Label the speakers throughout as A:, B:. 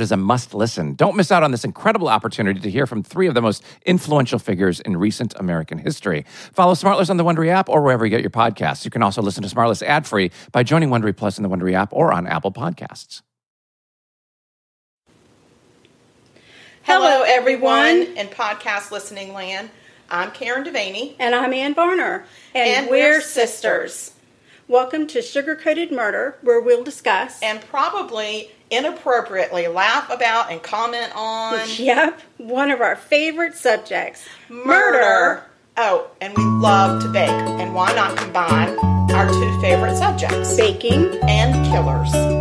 A: is a must listen. Don't miss out on this incredible opportunity to hear from three of the most influential figures in recent American history. Follow Smartless on the Wondery app or wherever you get your podcasts. You can also listen to Smartless ad free by joining Wondery Plus in the Wondery app or on Apple Podcasts.
B: Hello, everyone in podcast listening land. I'm Karen Devaney,
C: And I'm Ann Varner.
B: and, we're sisters.
C: Welcome to Sugar Coated Murder, where we'll discuss.
B: And probably inappropriately laugh about and comment on
C: Yep, one of our favorite subjects
B: murder. Oh, and we love to bake. And why not combine our two favorite subjects?
C: Baking.
B: and killers.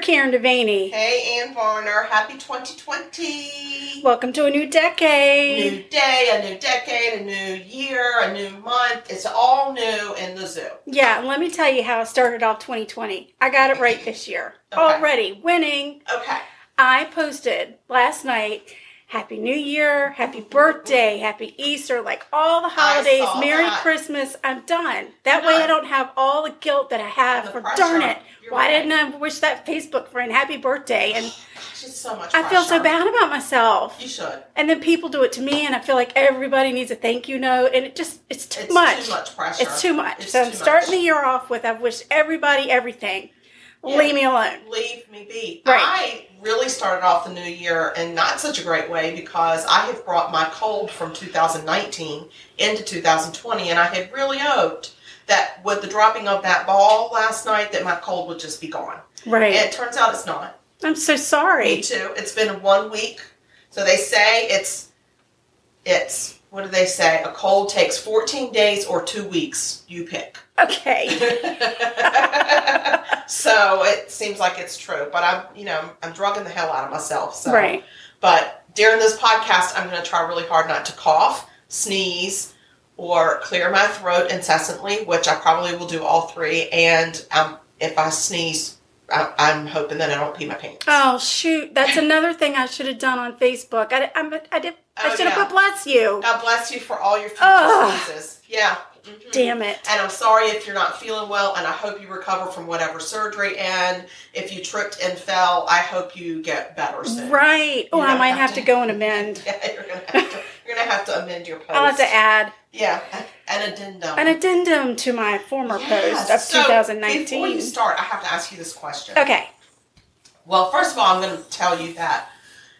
C: Karen Devaney.
B: Hey, Ann Varner, happy 2020.
C: Welcome to a new decade.
B: New day, a new decade, a new year, a new month. It's all new in the zoo.
C: Yeah, and let me tell you how I started off 2020. I got it right this year.
B: Okay.
C: Already winning.
B: Okay.
C: I posted last night Happy New Year, Happy Birthday, Happy Easter, like all the holidays, Merry
B: that.
C: Christmas. I'm done. That
B: You're
C: way I don't have all the guilt that I have for
B: pressure.
C: darn it. Why
B: right.
C: didn't I wish that Facebook friend happy birthday? And
B: Just so much
C: I feel so bad about myself.
B: You should.
C: And then people do it to me, and I feel like everybody needs a thank you note, and it just it's too much.
B: It's
C: much.
B: too much pressure.
C: It's too much.
B: It's
C: so I'm starting
B: much.
C: the year off with I've wished everybody everything.
B: Yeah.
C: Leave me alone.
B: Leave me be.
C: Right.
B: I really started off the new year in not such a great way because I have brought my cold from 2019 into 2020, and I had really hoped that with the dropping of that ball last night, that my cold would just be gone.
C: Right.
B: And it turns out it's not.
C: I'm so sorry.
B: Me too. It's been one week. So they say it's it's what do they say? A cold takes 14 days or two weeks. You pick.
C: Okay.
B: so it seems like it's true, but I'm, you know, I'm drugging the hell out of myself. So.
C: Right.
B: But during this podcast, I'm going to try really hard not to cough, sneeze, or clear my throat incessantly, which I probably will do all three. And um, if I sneeze, I, I'm hoping that I don't pee my pants.
C: Oh shoot! That's another thing I should have done on Facebook. I, I, I did. I
B: Oh,
C: should have
B: yeah.
C: put bless you.
B: God bless you for all your future sneezes. Yeah. Mhm.
C: Damn it.
B: And I'm sorry if you're not feeling well, and I hope you recover from whatever surgery. And if you tripped and fell, I hope you get better soon.
C: Right. Oh, I might
B: have
C: have
B: to-
C: to go and amend.
B: Yeah, you're gonna have to. You're gonna have to amend your post.
C: I'll have to add
B: Yeah, an addendum.
C: an addendum to my former
B: Yes.
C: post of
B: So,
C: 2019.
B: Before you start, I have to ask you this question.
C: Okay.
B: Well, first of all, I'm going to tell you that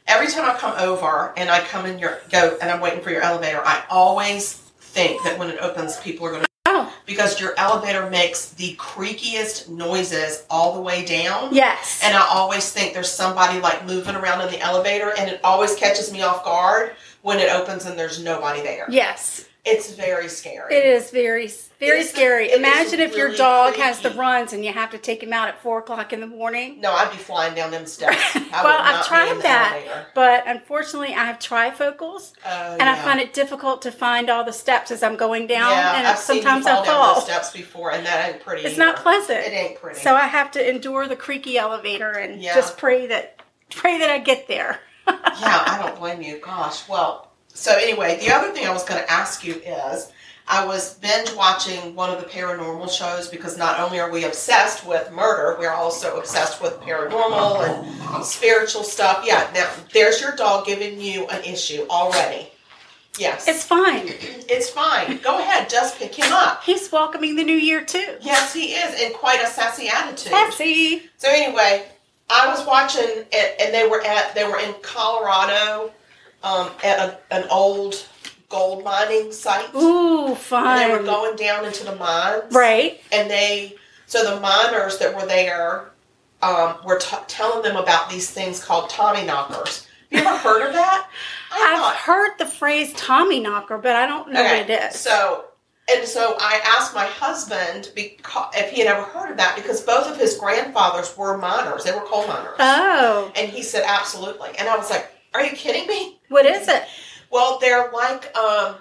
B: every time I come over and I come in your go and I'm waiting for your elevator, I always think that when it opens, people are going to
C: Oh,
B: because your elevator makes the creakiest noises all the way down.
C: yes.
B: And I always think there's somebody like moving around in the elevator, and it always catches me off guard when it opens and there's nobody there.
C: yes.
B: It's very scary.
C: It is very, very
B: is-
C: scary. Imagine if your
B: really
C: dog has the runs and you have to take him out at four o'clock in the morning.
B: No, I'd be flying down them steps.
C: Well,
B: not
C: I've tried that,
B: elevator.
C: but unfortunately, I have trifocals,
B: Oh,
C: and I find it difficult to find all the steps as I'm going down,
B: Yeah,
C: and
B: I've
C: sometimes
B: fall
C: I
B: down
C: fall.
B: those steps before, and that ain't pretty.
C: It's not pleasant.
B: It ain't pretty.
C: So I have to endure the creaky elevator and
B: Yeah.
C: just pray that pray that I get there.
B: yeah, I don't blame you. Gosh, well, so anyway, the other thing I was going to ask you is, I was binge watching one of the paranormal shows because not only are we obsessed with murder, we're also obsessed with paranormal and spiritual stuff. Yeah, now there's your dog giving you an issue already. Yes.
C: It's fine.
B: It's fine. Go ahead, just pick him up.
C: He's welcoming the new year too.
B: Yes, he is, in quite a sassy attitude.
C: Sassy.
B: So anyway, I was watching it, and they were at they were in Colorado, um, at a, an old gold mining site.
C: Ooh,
B: And they were going down into the mines,
C: right.
B: And they, so the miners that were there, um, were t- telling them about these things called Tommy knockers. Have you ever heard of that? I
C: I've
B: thought-
C: heard the phrase Tommy knocker, but I don't know what it is.
B: So, and so I asked my husband because, if he had ever heard of that because both of his grandfathers were miners. They were coal miners.
C: oh,
B: and he said, absolutely. And I was like, are you kidding me?
C: what is it?
B: Well, they're like, um,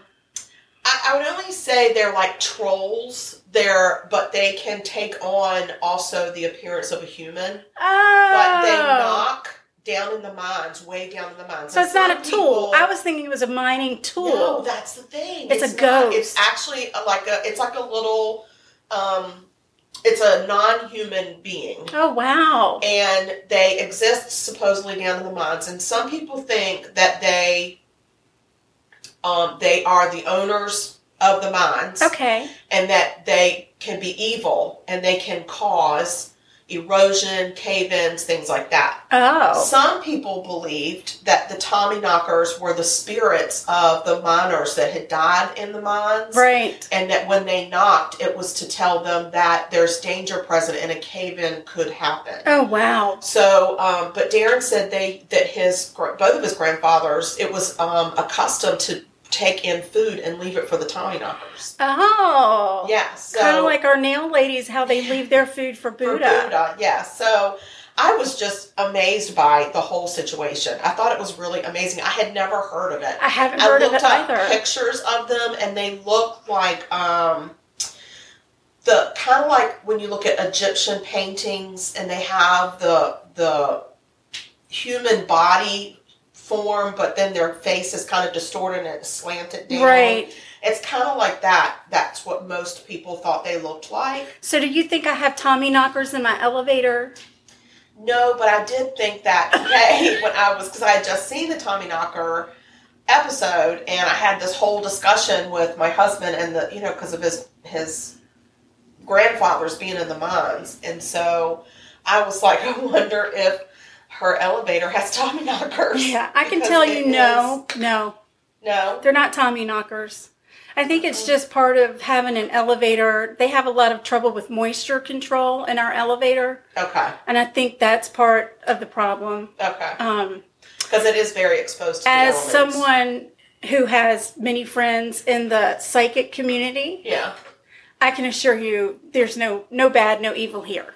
B: I, I would only say they're like trolls. They're, but they can take on also the appearance of a human.
C: Oh,
B: But they knock down in the mines, way down in the mines.
C: so
B: And
C: it's not a tool. I was thinking it was a mining tool.
B: No, that's the thing.
C: It's a
B: not.
C: ghost.
B: It's actually a, like a. It's like a little. Um, it's a non-human being,
C: oh wow.
B: and they exist supposedly down in the mines. And some people think that they, um, they are the owners of the mines,
C: Okay.
B: and that they can be evil and they can cause erosion, cave-ins, things like that.
C: Oh.
B: Some people believed that the Tommy knockers were the spirits of the miners that had died in the mines.
C: Right.
B: And that when they knocked, it was to tell them that there's danger present and a cave in could happen.
C: Oh wow.
B: So, um, but Darren said they that his both of his grandfathers it was um, accustomed to take in food and leave it for the Tommy knockers.
C: Oh.
B: Yeah, so
C: Kind of like our nail ladies, how they leave their food for
B: for
C: Buddha.
B: Buddha. Yeah. So I was just amazed by the whole situation. I thought it was really amazing. I had never heard of it.
C: I haven't
B: I
C: heard of
B: looked
C: it
B: up
C: either.
B: pictures of them, and they look like um, the kind of like when you look at Egyptian paintings, and they have the the human body form, but then their face is kind of distorted and slanted down.
C: Right.
B: It's kind of like that. That's what most people thought they looked like.
C: So do you think I have Tommy knockers in my elevator?
B: No, but I did think that today when I was because I had just seen the Tommy Knocker episode, and I had this whole discussion with my husband and the you know because of his his grandfather's being in the mines, and so I was like, I wonder if her elevator has Tommy knockers.
C: Yeah, I can tell you no, no,
B: is- no.
C: they're not Tommy knockers. I think it's just part of having an elevator. They have a lot of trouble with moisture control in our elevator,
B: Okay,
C: and I think that's part of the problem.
B: okay,
C: Um,
B: because it is very exposed to
C: as someone who has many friends in the psychic community,
B: Yeah.
C: I can assure you there's no no bad, no evil here.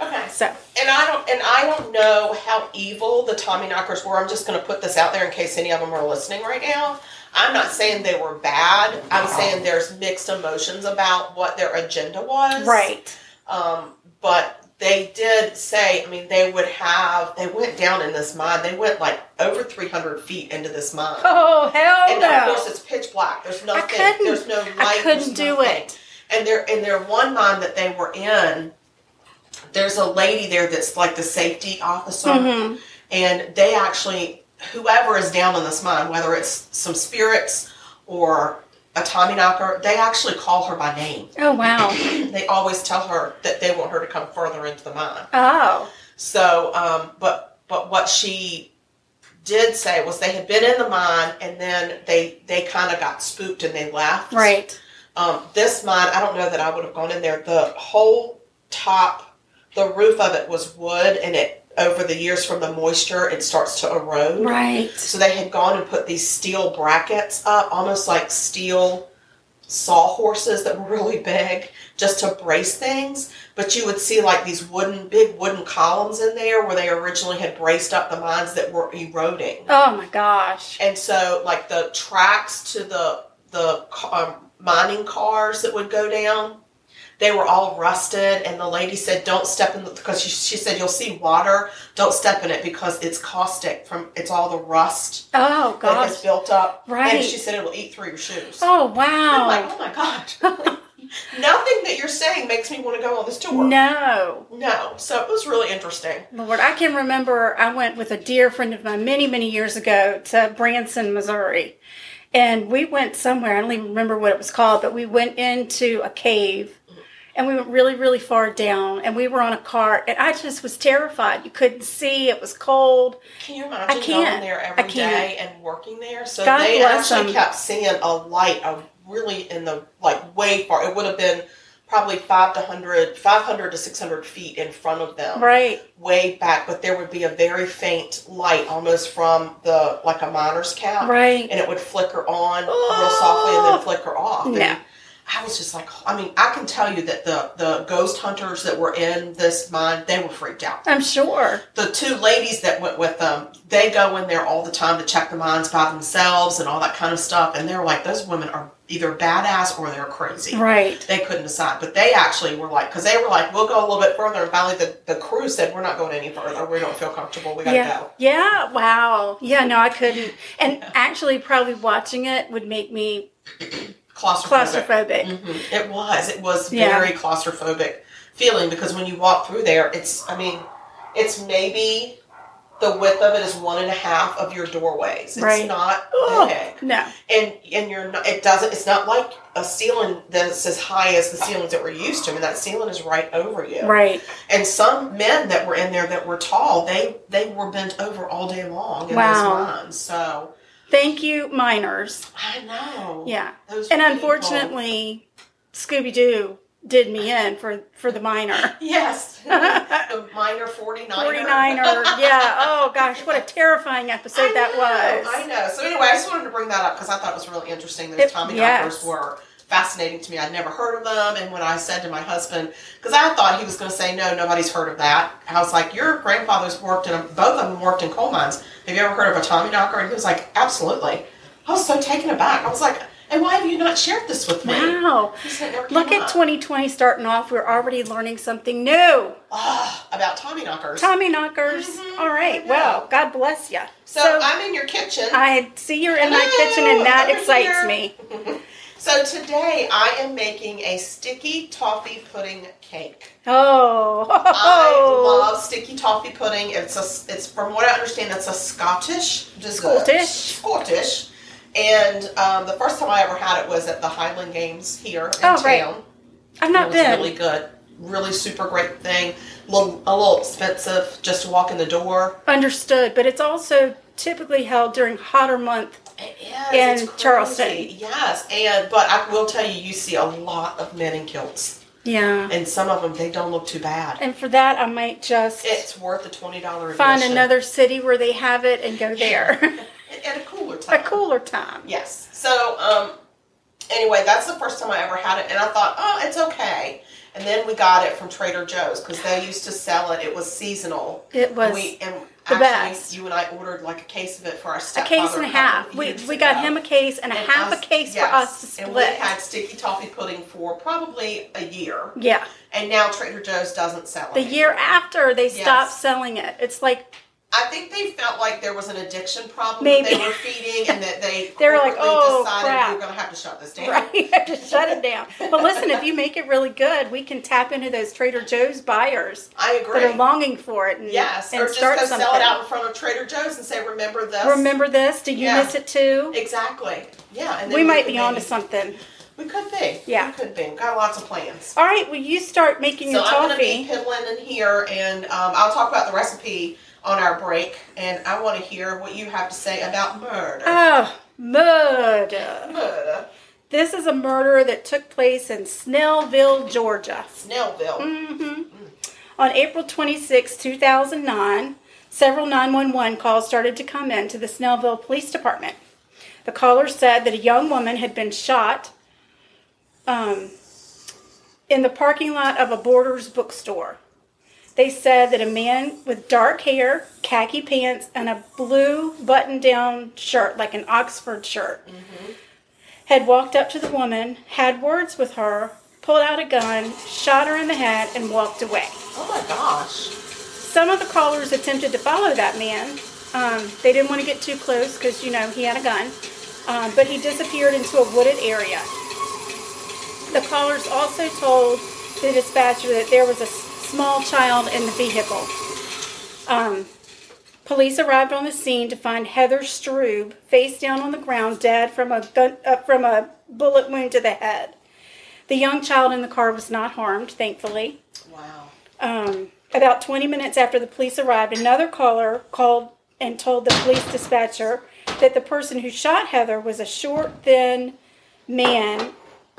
B: Okay.
C: So,
B: And I don't and I don't know how evil the Tommy knockers were. I'm just going to put this out there in case any of them are listening right now. I'm not saying they were bad. I'm saying there's mixed emotions about what their agenda was.
C: right.
B: Um, but they did say, I mean, they would have. They went down in this mine. They went like over 300 feet into this mine.
C: Oh hell
B: and
C: no!
B: of course, it's pitch black. There's nothing. There's no light.
C: I couldn't do
B: nothing.
C: it.
B: And there, in their one mine that they were in, there's a lady there that's like the safety officer,
C: Mhm.
B: and they actually, whoever is down in this mine, whether it's some spirits or a Tommy knocker, they actually call her by name.
C: Oh wow.
B: They always tell her that they want her to come further into the mine.
C: Oh.
B: So, um, but but what she did say was they had been in the mine and then they they kind of got spooked and they left.
C: Right.
B: Um, this mine, I don't know that I would have gone in there. The whole top, the roof of it was wood, and it over the years from the moisture, it starts to erode.
C: Right.
B: So they had gone and put these steel brackets up, almost like steel sawhorses that were really big, just to brace things. But you would see like these wooden, big wooden columns in there where they originally had braced up the mines that were eroding.
C: Oh my gosh.
B: And so, like the tracks to the the um, mining cars that would go down, they were all rusted. And the lady said, "Don't step in the because she, she said you'll see water. Don't step in it because it's caustic from it's all the rust
C: Oh
B: that has built up.
C: Right.
B: And she said it will eat through your shoes.
C: Oh wow.
B: I'm like, oh my god. Nothing that you're saying makes me want to go on this tour.
C: No.
B: No. So it was really interesting.
C: Lord, I can remember I went with a dear friend of mine many, many years ago to Branson, Missouri. And we went somewhere, I don't even remember what it was called, but we went into a cave and we went really, really far down and we were on a cart and I just was terrified. You couldn't see, it was cold.
B: Can you imagine I
C: can't.
B: going there
C: I
B: every day and working there? So
C: God
B: they actually
C: them.
B: kept seeing a light, a really in the like way far. It would have been probably five to hundred, five hundred to six hundred feet in front of them,
C: Right.
B: way back. But there would be a very faint light, almost from the like a miner's cap,
C: Right.
B: and it would flicker on real oh. softly and then flicker off.
C: No.
B: And I was just like, I mean, I can tell you that the the ghost hunters that were in this mine, they were freaked out
C: I'm sure.
B: the two ladies that went with them, they go in there all the time to check the mines by themselves and all that kind of stuff. And they're like, those women are either badass or they're crazy.
C: Right.
B: They couldn't decide. But they actually were like, because they were like, we'll go a little bit further. And finally, the, the crew said, we're not going any further. We don't feel comfortable. We got to
C: Yeah.
B: go.
C: Yeah. Wow. Yeah, no, I couldn't. And actually, probably watching it would make me
B: Claustrophobic.
C: claustrophobic.
B: Mhm. It was. It was
C: Yeah.
B: very claustrophobic feeling because when you walk through there, it's, I mean, it's maybe the width of it is one and a half of your doorways. It's
C: Right.
B: not
C: Oh,
B: big.
C: no.
B: and and you're not it doesn't it's not like a ceiling that's as high as the ceilings that we're used to I mean that ceiling is right over you
C: Right.
B: and some men that were in there that were tall they they were bent over all day long in
C: Wow.
B: those mines so
C: Thank you, miners.
B: I know
C: Yeah.
B: Those
C: And
B: people.
C: unfortunately, Scooby Doo did me in for for the minor.
B: yes the minor 49
C: 49er. Yeah. Oh gosh, what a terrifying episode that was.
B: I know. So anyway, I just wanted to bring that up because I thought it was really interesting. Those
C: It-
B: Tommy
C: yes.
B: knockers were fascinating to me. I'd never heard of them, and when I said to my husband, because I thought he was going to say no, nobody's heard of that. I was like, your grandfather's worked in a, both of them worked in coal mines. Have you ever heard of a Tommy knocker? And he was like, absolutely. I was so taken aback. I was like, and why have you not shared this with me?
C: Wow.
B: He said, "It never
C: Look at
B: up."
C: 2020 starting off. We're already learning something new.
B: Ah, about Tommy knockers.
C: Tommy knockers.
B: Mhm,
C: All right. Well, God bless you.
B: so, I'm in your kitchen.
C: I see you're in my kitchen, and that
B: over
C: excites
B: here.
C: me.
B: So today I am making a sticky toffee pudding cake.
C: Oh.
B: I love sticky toffee pudding. It's a, it's from what I understand, it's a Scottish dessert.
C: Scottish.
B: Scottish. And um, the first time I ever had it was at the Highland Games here in
C: Oh, right. I've
B: It
C: not
B: was
C: been.
B: really good. Really super great thing. Little, a little expensive just to walk in the door.
C: Understood, but it's also typically held during hotter month.
B: Is.
C: In. Charleston.
B: Yes, and but I will tell you, you see a lot of men in kilts,
C: Yeah.
B: and some of them they don't look too bad.
C: And for that, I might just
B: It's worth the twenty dollar
C: find another city where they have it and go there.
B: at a cooler time.
C: a cooler time.
B: Yes. So um, anyway, that's the first time I ever had it, and I thought, oh, it's okay. And then we got it from Trader Joe's because they used to sell it. It was seasonal.
C: It was
B: And we and
C: the
B: actually,
C: best.
B: you and I ordered like a case of it for our
C: sticky.
B: a
C: case and a half. We, we got
B: ago.
C: him a case and a half
B: us-
C: a case
B: yes.
C: for us to
B: And we had sticky toffee pudding for probably a year,
C: yeah.
B: and now Trader Joe's doesn't sell it.
C: The year after they
B: Yes.
C: stopped selling it. It's like
B: I think they felt like there was an addiction problem
C: Maybe.
B: that they were feeding, and that they
C: They were like, "Oh,
B: decided
C: crap."
B: we're going to have to shut this down.
C: right, have to shut it down. But listen, if you make it really good, we can tap into those Trader Joe's buyers
B: I agree.
C: that are longing for it and,
B: Yes,
C: and
B: or just
C: start
B: go
C: something.
B: sell it out in front of Trader Joe's and say, "Remember this."
C: Remember this? Did you
B: Yeah.
C: miss it too?
B: exactly. Yeah, and then
C: We might be onto something.
B: We could be.
C: Yeah.
B: we could be. We've got lots of plans.
C: All right, well, you start making
B: So
C: your
B: I'm going to be piddling in here, and um, I'll talk about the recipe on our break. And I want to hear what you have to say about murder.
C: Oh, murder.
B: murder,
C: This is a murder that took place in Snellville, Georgia.
B: Snellville.
C: hmm On April 26, 2009, several 911 calls started to come in to the Snellville Police Department. The callers said that a young woman had been shot um, in the parking lot of a Borders bookstore. They said that a man with dark hair, khaki pants, and a blue button down shirt, like an Oxford shirt, had walked up to the woman, had words with her, pulled out a gun, shot her in the head, and walked away.
B: Oh my gosh.
C: Some of the callers attempted to follow that man. Um, they didn't want to get too close because, you know, he had a gun. Um, but he disappeared into a wooded area. The callers also told the dispatcher that there was a small child in the vehicle. Um, police arrived on the scene to find Heather Strube face down on the ground, dead from a gun, uh, from a bullet wound to the head. The young child in the car was not harmed, thankfully.
B: Wow.
C: Um, about 20 minutes after the police arrived, another caller called and told the police dispatcher that the person who shot Heather was a short, thin man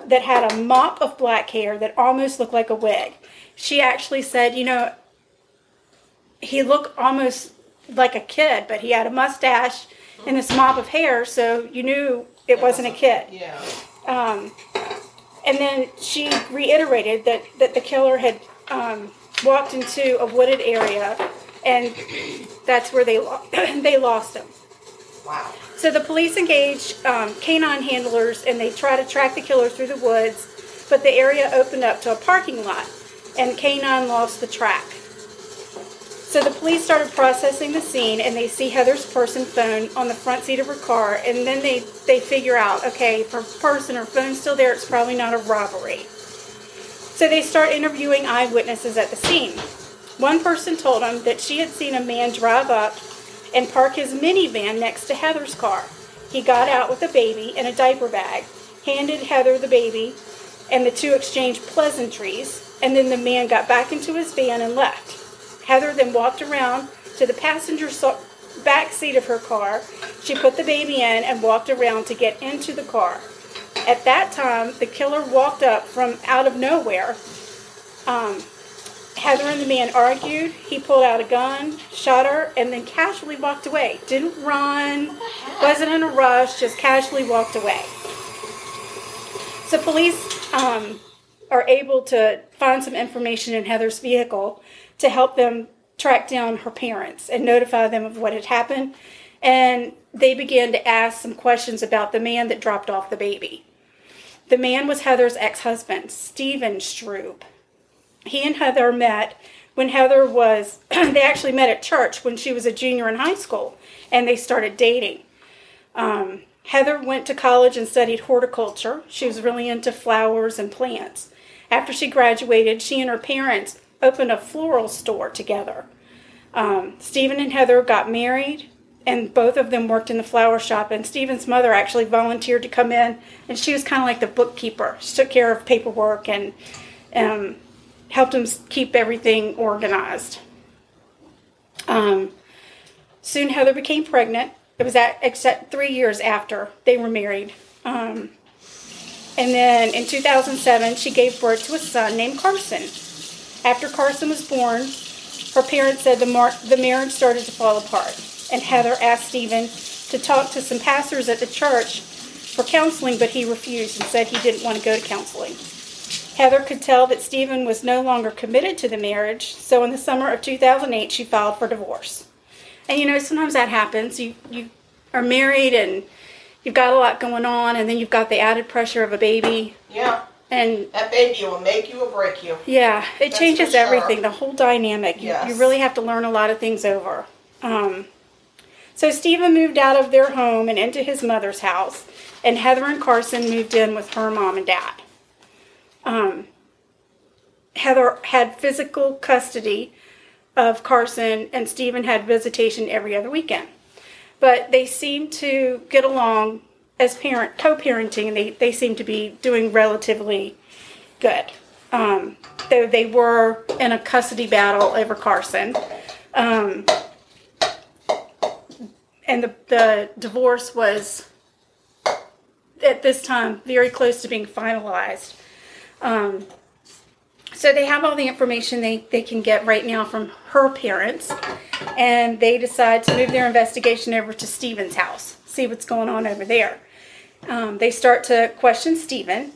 C: that had a mop of black hair that almost looked like a wig. She actually said, you know, he looked almost like a kid, but he had a mustache and this mop of hair, so you knew it wasn't a kid.
B: Yeah.
C: Um, and then she reiterated that, that the killer had um, walked into a wooded area, and that's where they lo- they lost him.
B: Wow.
C: So the police engaged um, canine handlers, and they try to track the killer through the woods, but the area opened up to a parking lot, and canine lost the track. So the police started processing the scene, and they see Heather's person phone on the front seat of her car, and then they they figure out, okay, if her purse and her phone's still there, it's probably not a robbery. So they start interviewing eyewitnesses at the scene. One person told them that she had seen a man drive up and park his minivan next to Heather's car. He got out with a baby and a diaper bag, handed Heather the baby, and the two exchanged pleasantries, and then the man got back into his van and left. Heather then walked around to the passenger back seat of her car. She put the baby in and walked around to get into the car. At that time, the killer walked up from out of nowhere. Um, Heather and the man argued. He pulled out a gun, shot her, and then casually walked away. Didn't run, wasn't in a rush, just casually walked away. So police um, are able to find some information in Heather's vehicle to help them track down her parents and notify them of what had happened. And they began to ask some questions about the man that dropped off the baby. The man was Heather's ex husband, Stephen Strube. He and Heather met when Heather was, they actually met at church when she was a junior in high school, and they started dating. Um, Heather went to college and studied horticulture. She was really into flowers and plants. After she graduated, she and her parents opened a floral store together. Um, Stephen and Heather got married, and both of them worked in the flower shop. And Stephen's mother actually volunteered to come in, and she was kind of like the bookkeeper. She took care of paperwork and um, helped him keep everything organized. Um, soon Heather became pregnant. It was at except three years after they were married. Um, and then in 2007, she gave birth to a son named Carson. After Carson was born, her parents said the, mar- the marriage started to fall apart. And Heather asked Stephen to talk to some pastors at the church for counseling, but he refused and said he didn't want to go to counseling. Heather could tell that Stephen was no longer committed to the marriage, so in the summer of 2008, she filed for divorce. And you know, sometimes that happens. You you are married and you've got a lot going on, and then you've got the added pressure of a baby,
B: Yeah.
C: and
B: That baby will make you or break you.
C: yeah, it
B: That's
C: changes
B: sure.
C: everything. The whole dynamic. You,
B: Yes.
C: you really have to learn a lot of things over. Um, so Stephen moved out of their home and into his mother's house, and Heather and Carson moved in with her mom and dad. Um, Heather had physical custody of Carson, and Stephen had visitation every other weekend. But they seemed to get along as parent co-parenting, and they, they seem to be doing relatively good. Um, though they were in a custody battle over Carson. Um, and the, the divorce was at this time very close to being finalized. Um, so they have all the information they, they can get right now from her parents, and they decide to move their investigation over to Stephen's house, see what's going on over there. Um, they start to question Stephen,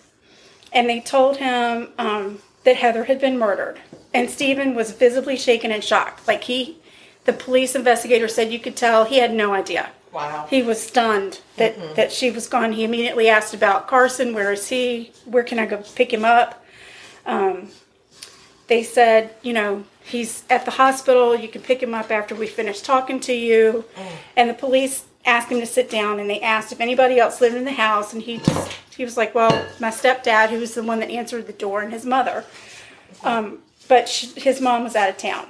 C: and they told him um, that Heather had been murdered. And Stephen was visibly shaken and shocked. Like he, the police investigator said you could tell he had no idea.
B: Wow.
C: He was stunned that, that she was gone. He immediately asked about Carson. Where is he? Where can I go pick him up? Um, they said, you know, he's at the hospital. You can pick him up after we finish talking to you. And the police asked him to sit down, and they asked if anybody else lived in the house, and he just he was like, well, my stepdad, who was the one that answered the door, and his mother. Um, but sh his mom was out of town.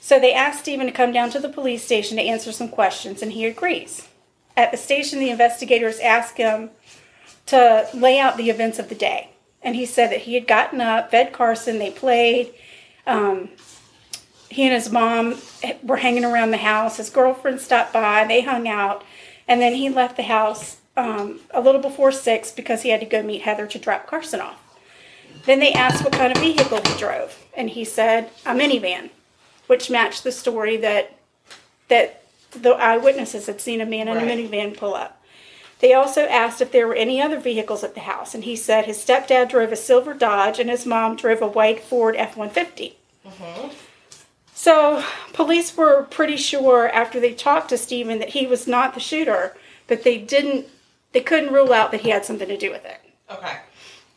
C: So they asked Stephen to come down to the police station to answer some questions, and he agrees. At the station, the investigators ask him to lay out the events of the day. And he said that he had gotten up, fed Carson, they played. Um, he and his mom were hanging around the house. His girlfriend stopped by, they hung out, and then he left the house um, a little before six because he had to go meet Heather to drop Carson off. Then they asked what kind of vehicle he drove, and he said a minivan, which matched the story that that the eyewitnesses had seen a man in
B: Right.
C: a minivan pull up. They also asked if there were any other vehicles at the house, and he said his stepdad drove a silver Dodge and his mom drove a white Ford F 150. So, police were pretty sure after they talked to Stephen that he was not the shooter, but they didn't, they couldn't rule out that he had something to do with it.
B: Okay.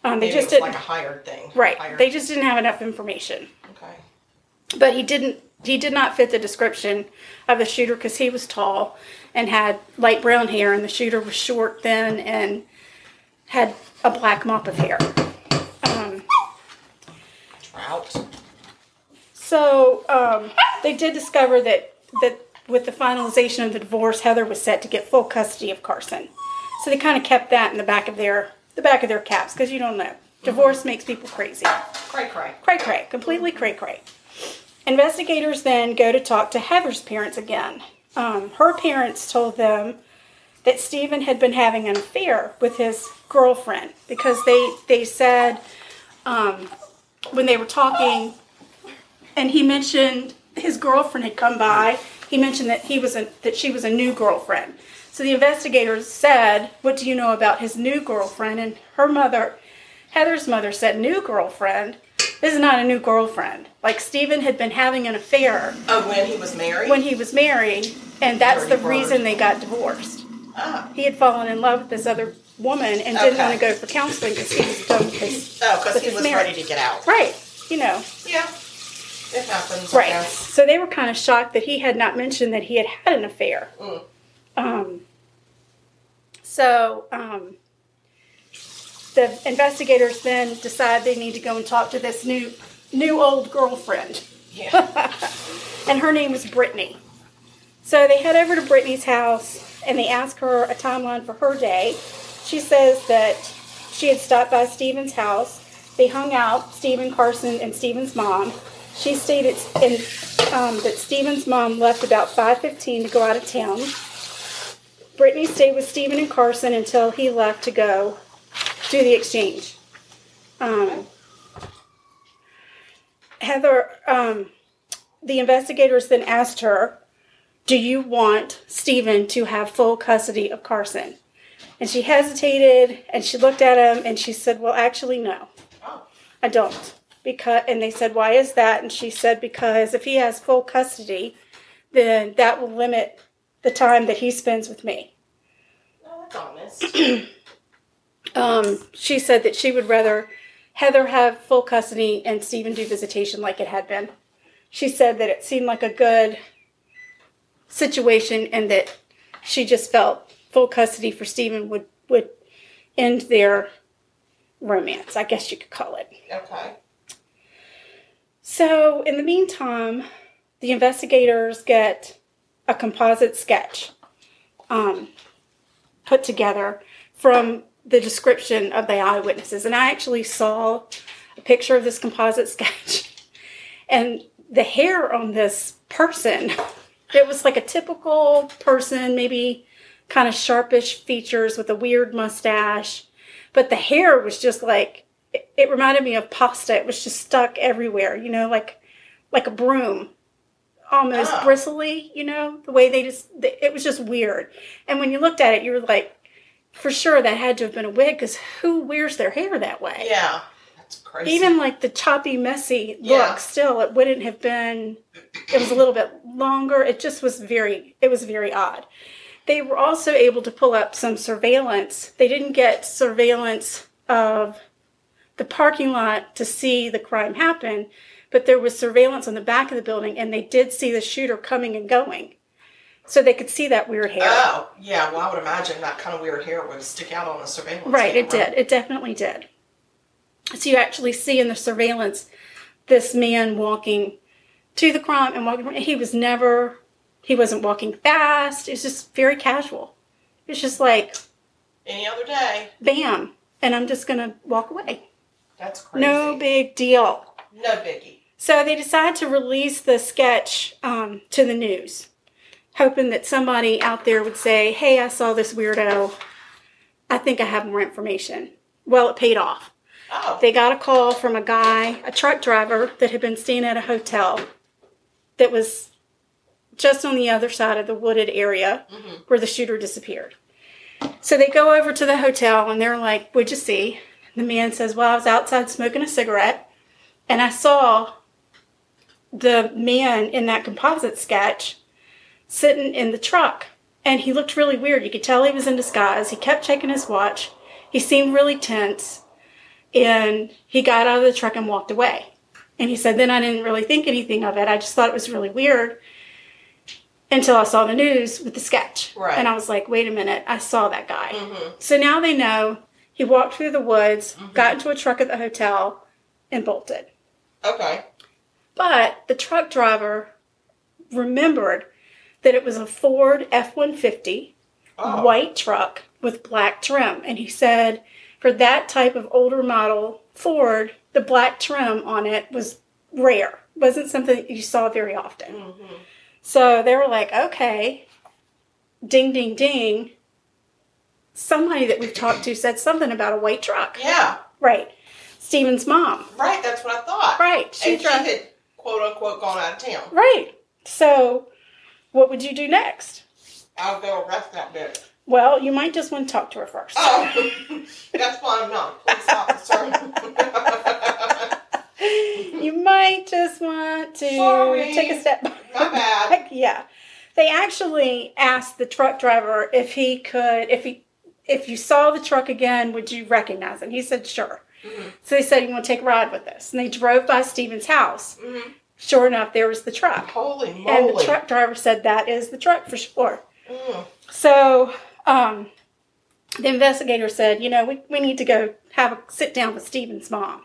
C: Um, they
B: Maybe
C: just
B: it was
C: didn't,
B: like a hired thing.
C: right?
B: Hired.
C: They just didn't have enough information.
B: Okay.
C: But he didn't, he did not fit the description of the shooter because he was tall and had light brown hair, and the shooter was short, thin, and had a black mop of hair. Um,
B: Trout.
C: So um, they did discover that that with the finalization of the divorce, Heather was set to get full custody of Carson. So they kind of kept that in the back of their the back of their caps because you don't know. Divorce makes people crazy.
B: Cray cray.
C: Cray cray, completely cray cray. Investigators then go to talk to Heather's parents again. Um, her parents told them that Stephen had been having an affair with his girlfriend because they they said um, when they were talking, and he mentioned his girlfriend had come by. He mentioned that he was a, that she was a new girlfriend. So the investigators said, "What do you know about his new girlfriend?" And her mother, Heather's mother, said, "New girlfriend." This is not a new girlfriend. Like Stephen had been having an affair
B: Oh, when he was married?
C: when he was married, and that's the reason they got divorced.
B: Ah.
C: He had fallen in love with this other woman and didn't
B: Okay.
C: want to go for counseling because he was done with his
B: Oh, because he was
C: marriage.
B: ready to get out.
C: right. You know,
B: Yeah. It happens.
C: Right. So they were kind of shocked that he had not mentioned that he had had an affair.
B: Mm.
C: Um, so um, the investigators then decide they need to go and talk to this new new old girlfriend.
B: Yeah.
C: and her name was Brittany. So they head over to Brittany's house and they ask her a timeline for her day. She says that she had stopped by Stephen's house. They hung out, Stephen Carson and Stephen's mom. She stated in, um, that Stephen's mom left about 5.15 to go out of town. Brittany stayed with Stephen and Carson until he left to go do the exchange. Um, Heather, um, the investigators then asked her, Do you want Stephen to have full custody of Carson? And she hesitated and she looked at him and she said, Well, actually, no. I don't. Because, and they said, Why is that? And she said, Because if he has full custody, then that will limit the time that he spends with me.
B: No, that's honest.
C: Um, she said that she would rather Heather have full custody and Stephen do visitation like it had been. She said that it seemed like a good situation and that she just felt full custody for Stephen would, would end their romance, I guess you could call it.
B: okay.
C: So, in the meantime, the investigators get a composite sketch um, put together from the description of the eyewitnesses. And I actually saw a picture of this composite sketch. And the hair on this person, it was like a typical person, maybe kind of sharpish features with a weird mustache. But the hair was just like, it, it reminded me of pasta. It was just stuck everywhere, you know, like like a broom almost
B: Ah.
C: bristly, you know, the way they just, it was just weird. And when you looked at it, you were like, for sure that had to have been a wig because who wears their hair that way?
B: Yeah. That's crazy.
C: Even like the choppy, messy
B: Yeah.
C: look, still, it wouldn't have been, it was a little bit longer. It just was very, it was very odd. They were also able to pull up some surveillance. They didn't get surveillance of the parking lot to see the crime happen, but there was surveillance on the back of the building, and they did see the shooter coming and going, so they could see that weird hair.
B: Oh, yeah. Well, I would imagine that kind of weird hair would stick out on the surveillance.
C: Right, it did. It definitely did. So you actually see in the surveillance this man walking to the crime and walking. He was never, he wasn't walking fast. It was just very casual. It's just like,
B: Any other day.
C: bam, and I'm just gonna walk away.
B: That's crazy.
C: No big deal.
B: No biggie.
C: So they decided to release the sketch um, to the news, hoping that somebody out there would say, Hey, I saw this weirdo. I think I have more information. Well, it paid off.
B: Oh.
C: They got a call from a guy, a truck driver, that had been staying at a hotel that was just on the other side of the wooded area mm-hmm. where the shooter disappeared. So they go over to the hotel and they're like, What'd you see? The man says, Well, I was outside smoking a cigarette and I saw the man in that composite sketch sitting in the truck. And he looked really weird. You could tell he was in disguise. He kept checking his watch. He seemed really tense. And he got out of the truck and walked away. And he said, then I didn't really think anything of it. I just thought it was really weird until I saw the news with the sketch.
B: Right.
C: And I was like, wait a minute, I saw that guy. Mm-hmm. So now they know he walked through the woods, mm-hmm. got into a truck at the hotel, and bolted.
B: Okay.
C: But the truck driver remembered that it was a Ford F 150
B: Oh.
C: white truck with black trim. And he said for that type of older model Ford, the black trim on it was rare, wasn't something that you saw very often. Mm-hmm. So they were like, okay, ding, ding, ding. Somebody that we've talked to said something about a white truck.
B: Yeah.
C: Right. Stephen's mom.
B: Right. That's what I thought.
C: Right. She
B: and she had quote unquote gone out of town.
C: Right. So, what would you do next?
B: I'll go arrest that bitch.
C: Well, you might just want to talk to her first.
B: Oh, that's why I'm not a police officer.
C: You might just want to
B: Sorry.
C: take a step
B: My bad.
C: back. Yeah. They actually asked the truck driver if he could, if he, if you saw the truck again, would you recognize it? He said, sure.
B: Mm-hmm.
C: So they said, you want to take a ride with us? And they drove by Stephen's house.
B: Mhm.
C: Sure enough, there was the truck.
B: Holy
C: And the truck driver said, that is the truck for sure.
B: Mm.
C: So um, the investigator said, you know, we, we need to go have a sit down with Stephen's mom.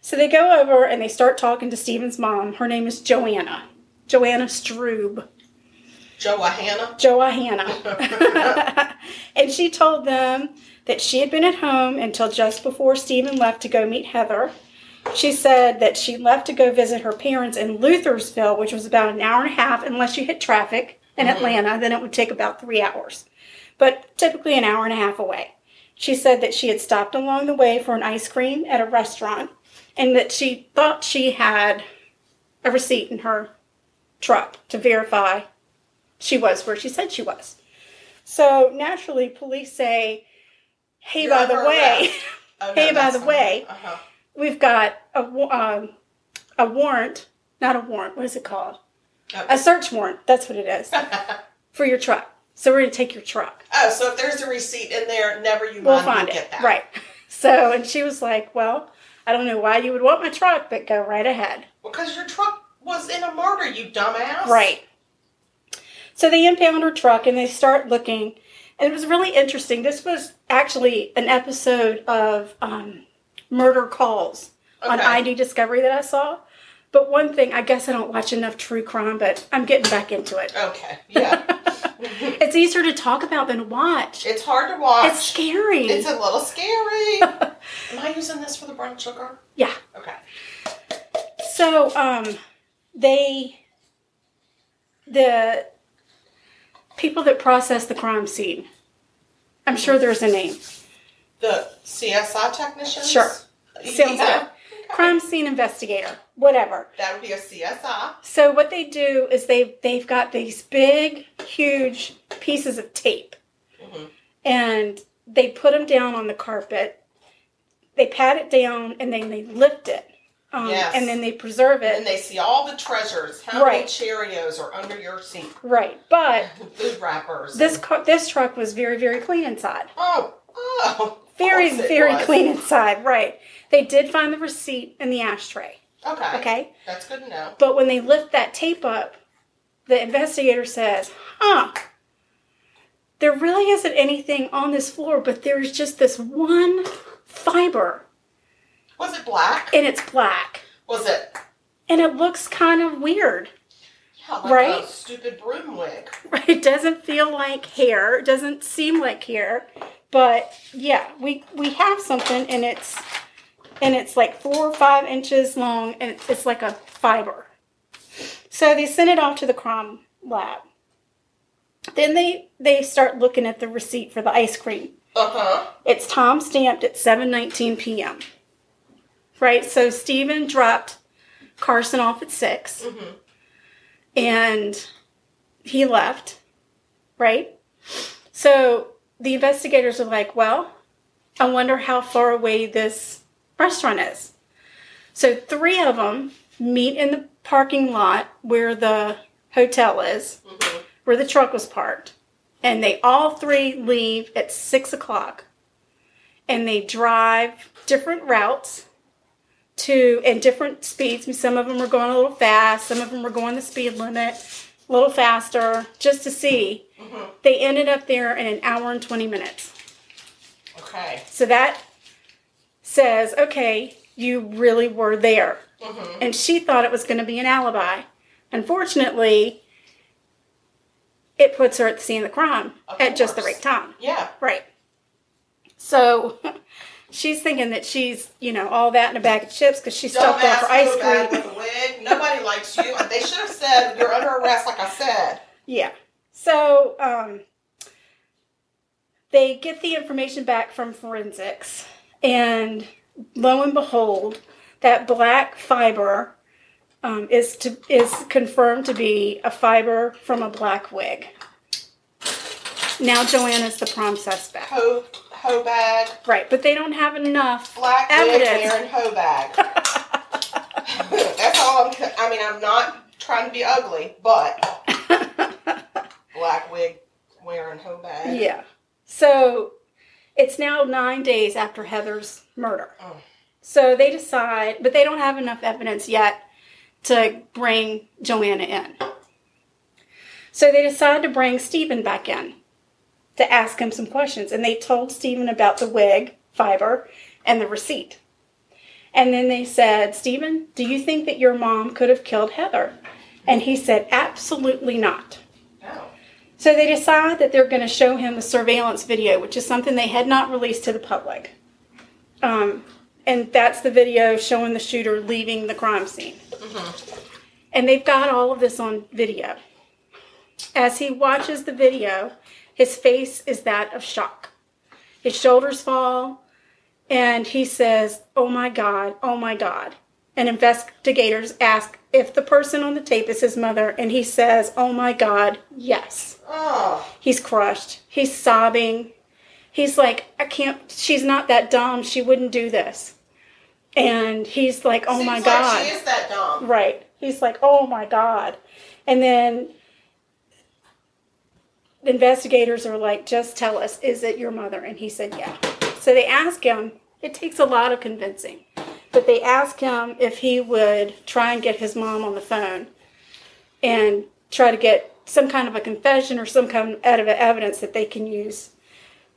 C: So they go over and they start talking to Stephen's mom. Her name is Joanna. Joanna Strube.
B: Joanna.
C: Joanna. and she told them that she had been at home until just before Stephen left to go meet Heather. She said that she left to go visit her parents in Luthersville, which was about an hour and a half, unless you hit traffic in Atlanta, then it would take about three hours. But typically an hour and a half away. She said that she had stopped along the way for an ice cream at a restaurant and that she thought she had a receipt in her truck to verify she was where she said she was. So naturally, police say, "Hey,
B: You're
C: by the way.
B: Oh,
C: Hey, by the way.
B: Uh-huh.
C: We've got a um, a warrant, not a warrant. What is it called?
B: Oh.
C: A search warrant. That's what it is for your truck. So we're gonna take your truck.
B: oh, so if there's a receipt in there, never you
C: We'll
B: mind,
C: find
B: we'll
C: it.
B: get that.
C: Right. So, and she was like, "Well, I don't know why you would want my truck, but go right ahead."
B: Because your truck was in a murder, you dumbass.
C: Right. So they impound her truck and they start looking. And it was really interesting. This was actually an episode of um, Murder Calls on ID Discovery that I saw. But one thing, I guess I don't watch enough true crime, but I'm getting back into it.
B: Okay. Yeah.
C: It's easier to talk about than watch.
B: it's hard to watch.
C: It's scary.
B: It's a little scary. Am I using this for the brown sugar?
C: yeah.
B: Okay.
C: So, um, they, the people that process the crime scene, I'm sure there's a name.
B: The CSI technicians?
C: Sure. Sounds
B: Yeah.
C: good. Crime scene investigator, whatever.
B: That would be a CSI.
C: So what they do is they they've got these big, huge pieces of tape,
B: Mhm.
C: and they put them down on the carpet. They pat it down and then they lift it, um,
B: Yes.
C: and then they preserve it.
B: And they see all the treasures. How
C: Right.
B: many Cheerios are under your seat?
C: right, but
B: Food wrappers.
C: this car, this truck was very very clean inside.
B: Oh. Oh.
C: Very, very
B: was.
C: clean inside. Right. They did find the receipt in the ashtray.
B: Okay.
C: Okay.
B: That's good to know.
C: But when they lift that tape up, the investigator says, huh, there really isn't anything on this floor, but there's just this one fiber
B: Was it black?
C: and it's black.
B: Was it?
C: And it looks kind of weird.
B: Yeah, like
C: Right?
B: a stupid broom wig.
C: Right? It doesn't feel like hair. It doesn't seem like hair. But yeah, we we have something and it's and it's like four or five inches long and it's, like a fiber. So they send it off to the crime lab. Then they they start looking at the receipt for the ice cream.
B: Uh huh.
C: It's time stamped at 7:19 p.m. Right? So Stephen dropped Carson off at 6. And he left. Right? So the investigators are like, "Well, I wonder how far away this restaurant is." So three of them meet in the parking lot where the hotel is, mm-hmm. where the truck was parked and they all three leave at six o'clock. And they drive different routes to and different speeds. Some of them are going a little fast some of them are going the speed limit a little faster just to see. Mm-hmm. They ended up there in an hour and 20 minutes.
B: Okay.
C: so that says okay you really were there. Mm-hmm. And she thought it was going to be an alibi. Unfortunately it puts her at the scene of the crime
B: Of
C: at just the right time.
B: Yeah.
C: Right. So she's thinking that she's, you know, all that in a bag of chips because she stopped off for ice cream.
B: with a wig. Nobody likes you. They should have said you're under arrest, like I said.
C: Yeah. So um, they get the information back from forensics, and lo and behold, that black fiber um, is to is confirmed to be a fiber from a black wig. Now Joanna's the prime suspect.
B: Hoe, hoe bag,
C: Right, but they don't have enough
B: black wig
C: evidence.
B: wearing hoe bag. That's all I'm. I mean, I'm not trying to be ugly, but black wig wearing hoe bag.
C: Yeah. So it's now nine days after Heather's murder.
B: Oh.
C: So they decide, but they don't have enough evidence yet to bring Joanna in. So they decide to bring Stephen back in to ask him some questions. And they told Stephen about the wig, fiber, and the receipt. And then they said, Stephen, do you think that your mom could have killed Heather? And he said, absolutely not.
B: No.
C: So they decide that they're going to show him the surveillance video, which is something they had not released to the public. Um, and that's the video showing the shooter leaving the crime scene. And they've got all of this on video. As he watches the video, his face is that of shock. His shoulders fall, and he says, Oh my God, oh my God. And investigators ask if the person on the tape is his mother, and he says, Oh my God, yes.
B: Oh.
C: He's crushed. He's sobbing. He's like, I can't, she's not that dumb. She wouldn't do this. And he's like, Oh my God.
B: Like she is that dumb.
C: Right. He's like, oh my God. And then the investigators are like, just tell us, is it your mother? And he said, yeah. So they ask him, it takes a lot of convincing, but they ask him if he would try and get his mom on the phone and try to get some kind of a confession or some kind of evidence that they can use.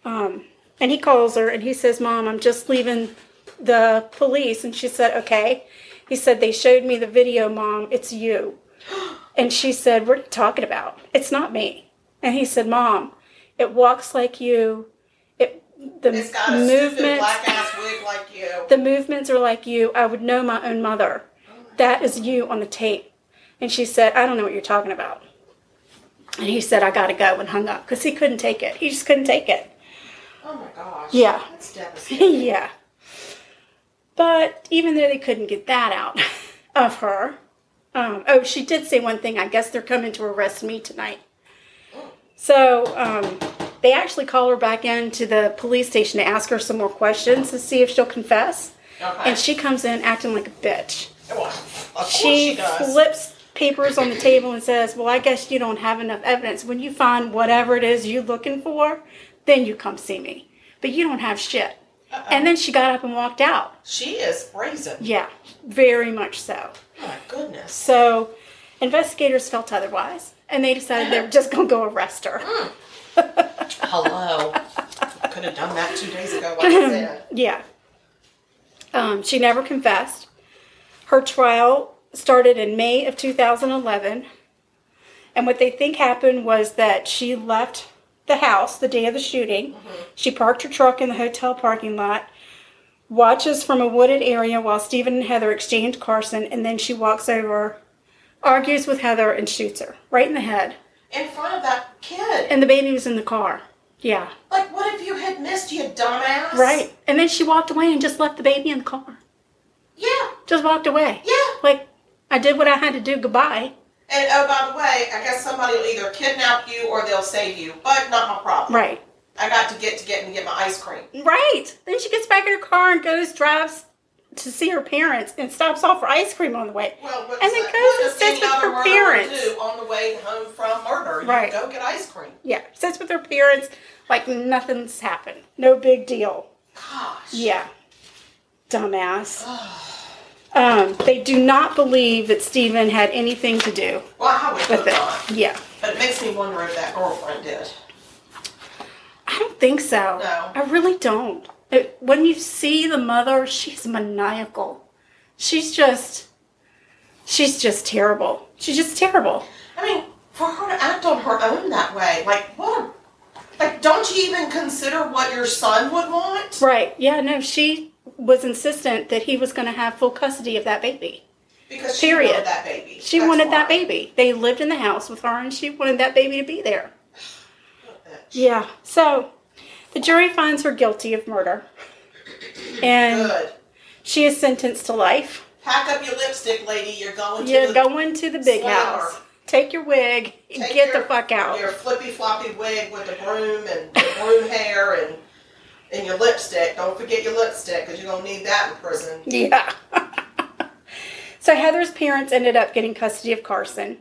C: Um, and he calls her and he says, Mom, I'm just leaving the police. And she said, Okay. He said, They showed me the video, Mom. It's you. And she said, What are you talking about? It's not me. And he said, Mom, it walks like you. It the
B: It's got a stupid
C: movements
B: black ass wig like you.
C: the movements are like you. I would know my own mother. That is you on the tape. And she said, I don't know what you're talking about. And he said, I gotta go and hung up because he couldn't take it. He just couldn't take it.
B: Oh my gosh.
C: Yeah.
B: That's devastating.
C: yeah. But even though they couldn't get that out of her, um, oh, she did say one thing. I guess they're coming to arrest me tonight. So um, they actually call her back into the police station to ask her some more questions to see if she'll confess.
B: Okay.
C: And she comes in acting like a bitch.
B: well,
C: She,
B: she,
C: flips papers on the table and says, Well, I guess you don't have enough evidence. When you find whatever it is you're looking for, then you come see me. But you don't have shit. And then she got up and walked out.
B: She is brazen.
C: Yeah, very much so.
B: Oh my goodness.
C: So investigators felt otherwise, and they decided they were just going to go arrest her.
B: Hello. Could have done that two days ago,
C: Yeah. Um, she never confessed. Her trial started in May of 2011. And what they think happened was that she left the house the day of the shooting. She parked her truck in the hotel parking lot, watches from a wooded area while Stephen and Heather exchange Carson, and then she walks over, argues with Heather, and shoots her right in the head.
B: In front of that kid.
C: And the baby was in the car. Yeah.
B: like, what if you had missed, you dumbass?
C: Right. And then she walked away and just left the baby in the car.
B: Yeah.
C: Just walked away.
B: Yeah.
C: Like, I did what I had to do. Goodbye.
B: And oh, by the way, I guess somebody will either kidnap you or they'll save you, but not my problem.
C: Right.
B: I got to get to get and get my ice cream.
C: Right. Then she gets back in her car and goes, drives to see her parents and stops off for ice cream on the way.
B: Well,
C: And then goes and sits with her parents.
B: On the way home from murder,
C: Right.
B: go get ice cream.
C: Yeah. Sits with her parents like nothing's happened. No big deal.
B: Gosh.
C: Yeah. Dumbass. um, they do not believe that Stephen had anything to do
B: Well, I would
C: with it.
B: not.
C: Yeah.
B: But it makes me wonder if that girlfriend did.
C: I don't think so.
B: No.
C: I really don't. It, when you see the mother, she's maniacal. She's just, she's just terrible. She's just terrible.
B: I mean, for her to act on her own that way, like what? A, like, don't you even consider what your son would want?
C: Right. Yeah, no, she was insistent that he was going to have full custody of that baby.
B: Because she
C: Period.
B: wanted that baby.
C: She
B: That's
C: wanted that baby. They lived in the house with her and she wanted that baby to be there. Yeah. So the jury finds her guilty of murder. And
B: Good.
C: she is sentenced to life.
B: Pack up your lipstick, lady. You're going to
C: You're
B: the
C: going to the big house. Take your wig and
B: Take
C: get
B: your-
C: the fuck out.
B: Your flippy floppy wig with the broom and the broom hair and and your lipstick. Don't forget your lipstick because you're gonna need that in prison.
C: Yeah. so Heather's parents ended up getting custody of Carson.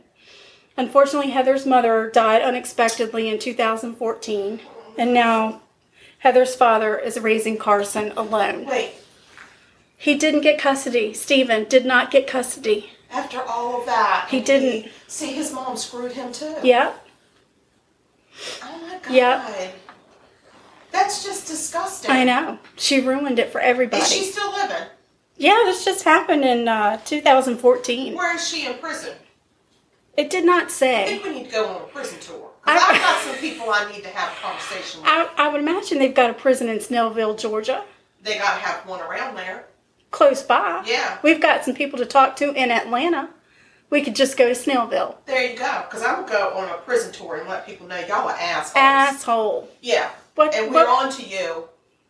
C: Unfortunately, Heather's mother died unexpectedly in 2014, and now Heather's father is raising Carson alone.
B: Wait,
C: He didn't get custody. Stephen did not get custody.
B: after all of that,
C: He didn't.
B: See, his mom screwed him too.
C: Yep.
B: Oh my god.
C: Yep.
B: That's just disgusting.
C: I know. She ruined it for everybody.
B: Is she still living?
C: yeah, this just happened in uh, 2014.
B: Where is she in prison?
C: It did not
B: I
C: say.
B: think we need to go on a prison tour.
C: I-
B: I've got some people I need to have a conversation with.
C: I, I would imagine they've got a prison in Snellville, Georgia,
B: They gotta have one around there.
C: close by.
B: Yeah.
C: We've got some people to talk to in Atlanta. We could just go to Snellville.
B: There you go. Because I would go on a prison tour and let people know y'all are assholes.
C: Asshole.
B: Yeah.
C: What?
B: And we're
C: what-
B: on to you.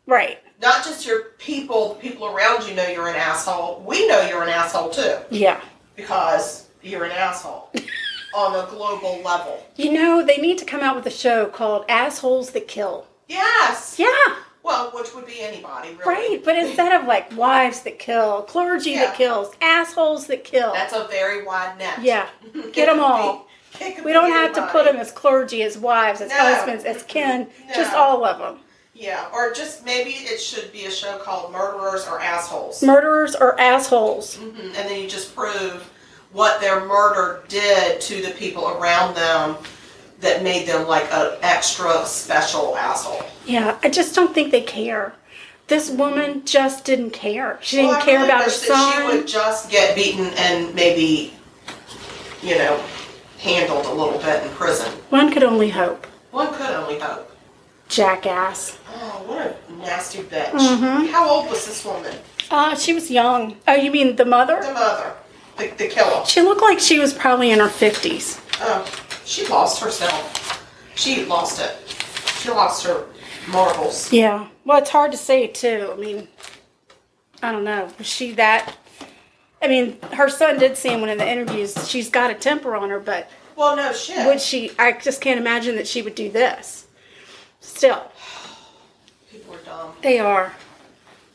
C: Right.
B: Not just your people, the people around you know you're an asshole. We know you're an asshole too.
C: Yeah.
B: Because you're an asshole. on a global level.
C: You know, they need to come out with a show called Assholes That Kill.
B: Yes.
C: Yeah.
B: Well, which would be anybody, really.
C: Right. But instead of like wives that kill, clergy
B: Yeah.
C: that kills, assholes that kill.
B: That's a very wide net.
C: yeah. Get them all.
B: be-
C: We don't have to put
B: anybody.
C: them as clergy, as wives, as
B: No.
C: husbands, as kin. Just all of them.
B: Yeah, or just maybe it should be a show called Murderers or Assholes.
C: Murderers or assholes.
B: Mhm, And then you just prove what their murder did to the people around them that made them like an extra special asshole.
C: Yeah, I just don't think they care. This woman just didn't care. She didn't
B: Well,
C: care about her
B: that She
C: son.
B: would just get beaten and maybe, you know, handled a little bit in prison.
C: One could only hope.
B: One could only hope.
C: Jackass.
B: Oh, what a nasty bitch.
C: Mhm.
B: How old was this woman?
C: Uh, she was young. Oh, you mean the mother?
B: The mother. The, the killer.
C: She looked like she was probably in her 50s.
B: Oh, she lost herself. She lost it. She lost her marbles.
C: Yeah. Well, it's hard to say, too. I mean, I don't know. Was she that. I mean, her son did say in one of the interviews she's got a temper on her, but
B: Well, no shit.
C: would she. I just can't imagine that she would do this. Still,
B: People are dumb.
C: they are.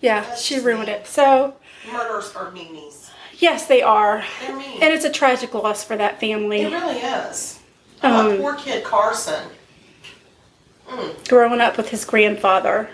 C: Yeah,
B: That's
C: she ruined
B: mean.
C: it. So,
B: Murders are meanies.
C: Yes, they are.
B: They're mean.
C: And it's a tragic loss for that family.
B: it really is.
C: Um,
B: poor kid Carson.
C: growing up with his grandfather.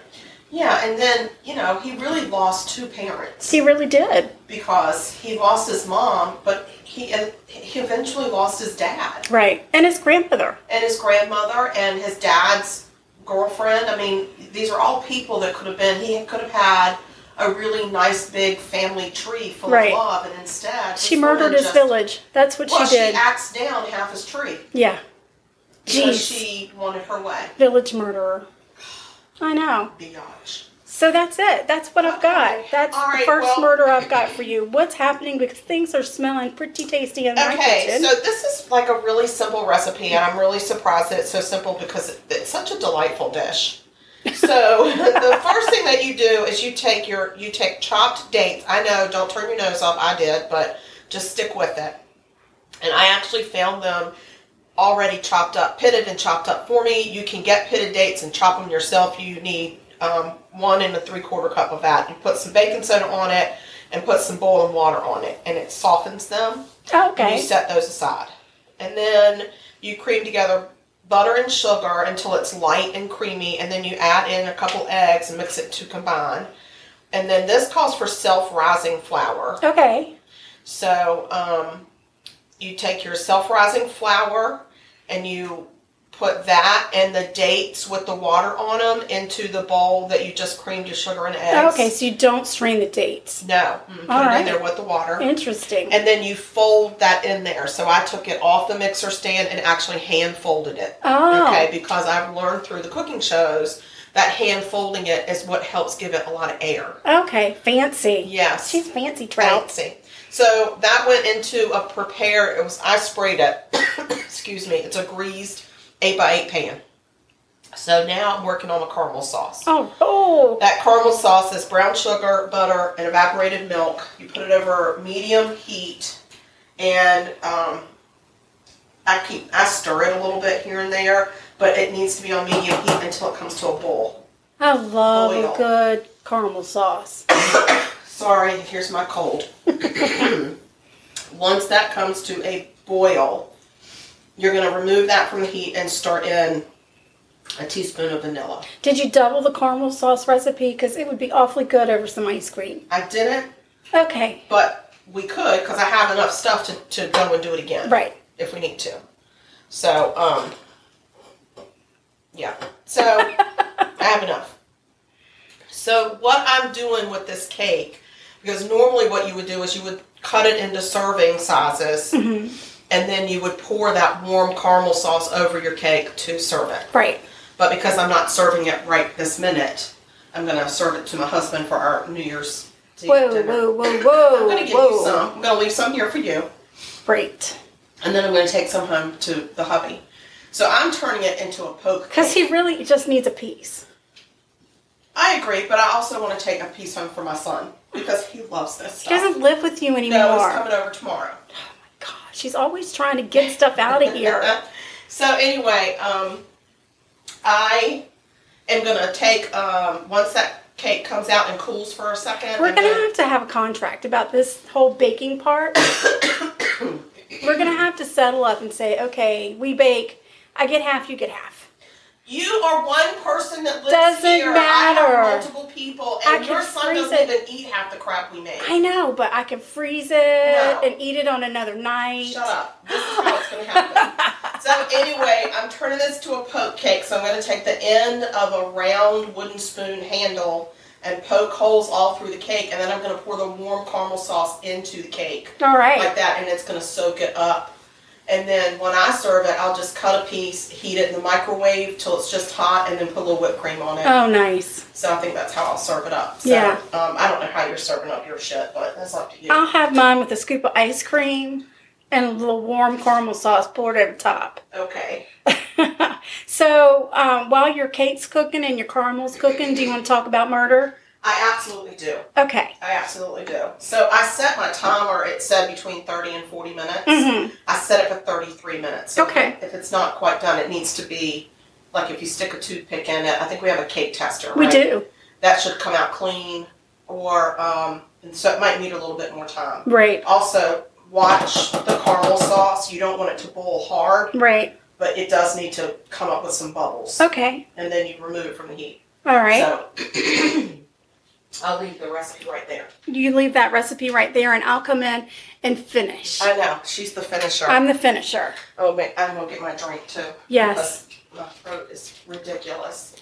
B: Yeah, and then, you know, he really lost two parents
C: He really did.
B: because he lost his mom, but he he eventually lost his dad
C: Right. And his grandmother.
B: and his grandmother and his dad's girlfriend. I mean, these are all people that could have been he could have had a really nice big family tree full
C: Right.
B: of love and instead
C: She murdered his
B: just-
C: village. That's what
B: Well,
C: she did.
B: she axed down half his tree
C: yeah. Jeez.
B: she wanted her way.
C: Village murderer. I know.
B: Biatch.
C: So that's it. That's what I've got. That's
B: All
C: the first
B: well-
C: murder I've got for you. What's happening? Because things are smelling pretty tasty in my
B: Okay,
C: kitchen.
B: so this is like a really simple recipe, and I'm really surprised that it's so simple because it's such a delightful dish. So the first thing that you do is you take your you take chopped dates. I know, don't turn your nose up. I did, but just stick with it. And I actually found them already chopped up, pitted and chopped up for me. You can get pitted dates and chop them yourself. You need um, one and a three quarter cup of that. You put some baking soda on it and put some boiling water on it, and it softens them. And
C: okay.
B: you set those aside. And then you cream together butter and sugar until it's light and creamy, and then you add in a couple eggs and mix it to combine. And then this calls for self-rising flour.
C: Okay.
B: So um, you take your self-rising flour and you put that and the dates with the water on them into the bowl that you just creamed your sugar and eggs.
C: Okay, so you don't strain the dates.
B: No, mm, put
C: right.
B: in there with the water.
C: Interesting.
B: and then you fold that in there. So I took it off the mixer stand and actually hand folded it.
C: Oh.
B: Okay, because I've learned through the cooking shows that hand folding it is what helps give it a lot of air.
C: Okay, fancy.
B: Yes.
C: She's fancy trout.
B: Fancy. So that went into a prepare. It was I sprayed it. excuse me. It's a greased eight by eight pan. So now I'm working on the caramel sauce.
C: Oh, oh.
B: That caramel sauce is brown sugar, butter, and evaporated milk. You put it over medium heat, and um, I keep I stir it a little bit here and there, but it needs to be on medium heat until it comes to a boil.
C: I love
B: Oil.
C: a good caramel sauce.
B: Sorry, here's my cold. Once that comes to a boil, you're going to remove that from the heat and start in a teaspoon of vanilla.
C: Did you double the caramel sauce recipe? Because it would be awfully good over some ice cream.
B: I didn't,
C: Okay.
B: but we could because I have enough stuff to, to go and do it again.
C: Right.
B: if we need to. So, um, yeah. So, I have enough. So, what I'm doing with this cake, because normally what you would do is you would cut it into serving sizes, and then you would pour that warm caramel sauce over your cake to serve it.
C: Right.
B: But because I'm not serving it right this minute, I'm going to serve it to my husband for our New Year's Eve
C: Whoa,
B: dinner.
C: whoa, whoa, whoa.
B: I'm going to give
C: whoa.
B: you some. I'm going to leave some here for you.
C: Great.
B: and then I'm going to take some home to the hubby. So I'm turning it into a poke.
C: Because he really just needs a piece.
B: I agree, but I also want to take a piece home for my son because he loves this
C: He doesn't live with you anymore.
B: no, he's coming over tomorrow.
C: She's always trying to get stuff out of here.
B: so anyway, um, I am going to take um, once that cake comes out and cools for a second.
C: We're gonna have to have a contract about this whole baking part. We're gonna have to settle up and say, okay, we bake. I get half, you get half.
B: You are one person that lives
C: Doesn't
B: here. I
C: matter.
B: have multiple people,
C: I
B: and your son doesn't
C: it.
B: even eat half the crap we make.
C: I know, but I can freeze it
B: No.
C: and eat it on another night.
B: Shut up. This is how it's going to happen. so anyway, I'm turning this to a poke cake. So I'm going to take the end of a round wooden spoon handle and poke holes all through the cake, and then I'm going to pour the warm caramel sauce into the cake
C: All right.
B: like that, and it's going to soak it up. And then when I serve it, I'll just cut a piece, heat it in the microwave till it's just hot, and then put a little whipped cream on it.
C: oh, nice.
B: So I think that's how I'll serve it up. So,
C: Yeah.
B: Um, I don't know how you're serving up your shit, but that's up to you.
C: I'll have mine with a scoop of ice cream and a little warm caramel sauce poured over top.
B: Okay.
C: so um, while your cake's cooking and your caramel's cooking, do you want to talk about murder?
B: I absolutely do.
C: Okay.
B: I absolutely do. So I set my timer. It said between thirty and forty minutes.
C: Mhm.
B: I set it for thirty-three minutes. So
C: Okay.
B: If it's not quite done, it needs to be like if you stick a toothpick in it. I think we have a cake tester.
C: We do.
B: That should come out clean, or um, and so it might need a little bit more time.
C: Right.
B: Also, watch the caramel sauce. You don't want it to boil hard,
C: Right.
B: but it does need to come up with some bubbles,
C: Okay.
B: and then you remove it from the heat.
C: All right.
B: So I'll leave the recipe right there.
C: You leave that recipe right there, and I'll come in and finish.
B: I know she's the finisher.
C: I'm the finisher.
B: oh, man, I'm gonna get my drink too.
C: Yes.
B: because My throat is ridiculous.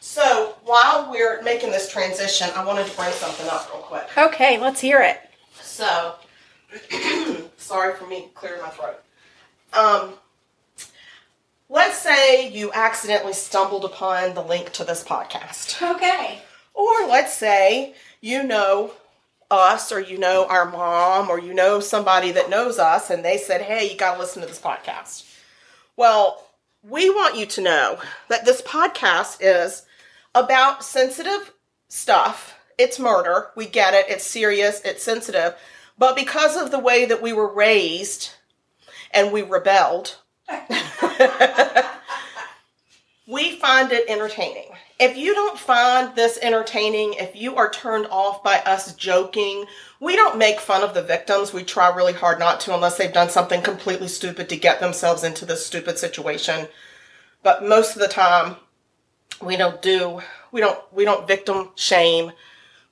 B: So while we're making this transition, I wanted to bring something up real quick.
C: Okay, let's hear it.
B: So, sorry for me clearing my throat. Um, let's say you accidentally stumbled upon the link to this podcast.
C: Okay.
B: Or let's say you know us, or you know our mom, or you know somebody that knows us, and they said, hey, you got to listen to this podcast. Well, we want you to know that this podcast is about sensitive stuff. It's murder. We get it. It's serious. It's sensitive. But because of the way that we were raised and we rebelled, we find it entertaining. If you don't find this entertaining, if you are turned off by us joking, we don't make fun of the victims. We try really hard not to unless they've done something completely stupid to get themselves into this stupid situation. But most of the time, we don't do we don't we don't victim shame.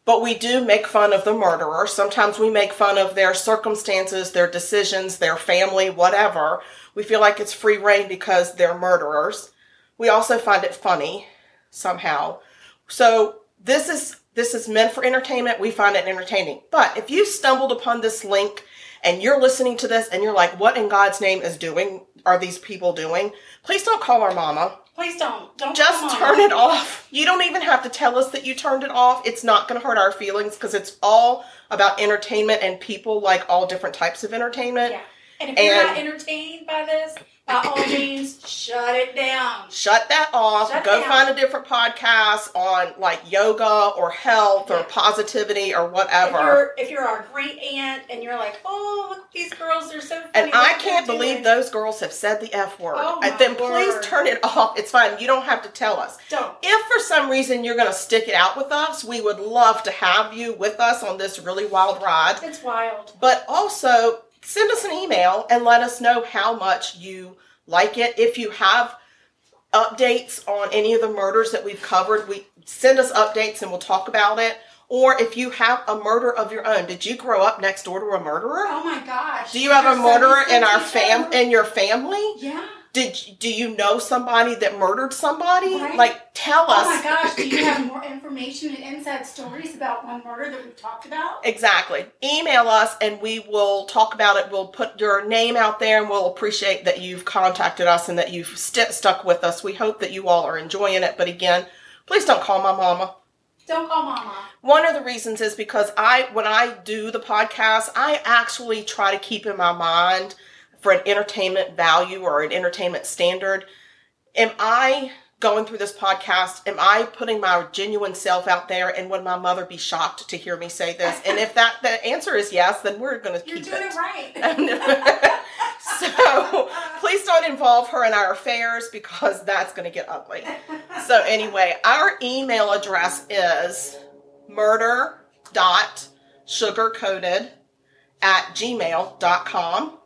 B: But we do make fun of the murderer. Sometimes we make fun of their circumstances their decisions their family whatever. We feel like it's free rein because they're murderers. We also find it funny somehow so this is this is meant for entertainment we find it entertaining but if you stumbled upon this link and you're listening to this and you're like what in god's name is doing are these people doing please don't call our mama
C: Please don't. Don't
B: just turn it off. You don't even have to tell us that you turned it off. It's not going to hurt our feelings because it's all about entertainment and people like all different types of entertainment.
C: Yeah. And if you're not entertained by this, by all means, shut it down.
B: Shut that off.
C: Shut
B: Go find a different podcast on like yoga or health or positivity or
C: If
B: whatever.
C: you're if you're our great aunt and you're like, oh look these girls, they're so funny.
B: And I can't believe
C: doing."
B: those girls have said the F word.
C: Oh, my
B: then please turn it off. It's fine. You don't have to tell us.
C: Don't.
B: If for some reason you're going to stick it out with us, we would love to have you with us on this really wild ride.
C: It's wild.
B: But also, send us an email and let us know how much you like it. If you have updates on any of the murders that we've covered, we send us updates and we'll talk about it. Or if you have a murder of your own, did you grow up next door to a murderer?
C: Oh my gosh.
B: Do you have a murderer in our fam in your family?
C: Yeah.
B: Did do you know somebody that murdered somebody?
C: Right.
B: Like tell
C: Oh
B: us.
C: Oh my gosh. Do you have more information and inside stories about one murder that we've talked about?
B: Exactly. Email us and we will talk about it. We'll put your name out there and we'll appreciate that you've contacted us and that you've st- stuck with us. We hope that you all are enjoying it. But again, please don't call my mama.
C: Don't call mama.
B: One of the reasons is because I, when I do the podcast, I actually try to keep in my mind for an entertainment value or an entertainment standard. Am I going through this podcast? Am I putting my genuine self out there? And would my mother be shocked to hear me say this? And if that the answer is yes, then we're going to
C: You're
B: keep
C: doing
B: it.
C: it right.
B: so please don't involve her in our affairs because that's going to get ugly. So anyway, our email address is murder dot sugarcoated at gmail.com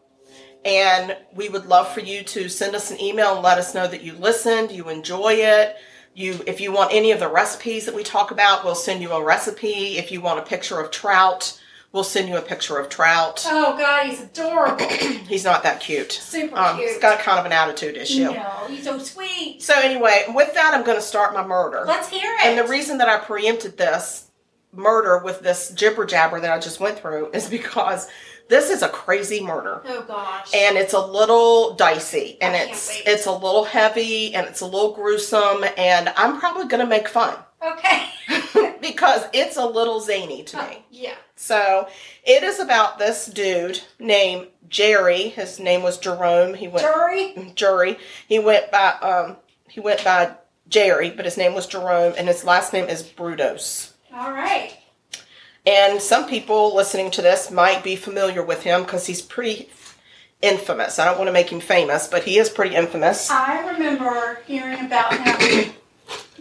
B: and we would love for you to send us an email and let us know that you listened you enjoy it you if you want any of the recipes that we talk about we'll send you a recipe if you want a picture of trout we'll send you a picture of trout
C: oh God, he's adorable.
B: he's not that cute
C: Super
B: um,
C: cute.
B: he's got kind of an attitude issue
C: No, he's so sweet.
B: so anyway with that i'm going to start my murder
C: Let's hear it.
B: and the reason that I preempted this murder with this jibber jabber that I just went through is because this is a crazy murder.
C: Oh gosh.
B: And it's a little dicey and
C: I
B: it's it's a little heavy and it's a little gruesome and I'm probably gonna make fun
C: okay.
B: because it's a little zany to me.
C: yeah.
B: So it is about this dude named Jerry. His name was Jerome. He went
C: Jury.
B: jury. He went by um he went by Jerry, but his name was Jerome and his last name is Brudos.
C: All right.
B: And some people listening to this might be familiar with him because he's pretty infamous. I don't want to make him famous, but he is pretty infamous.
C: I remember hearing about him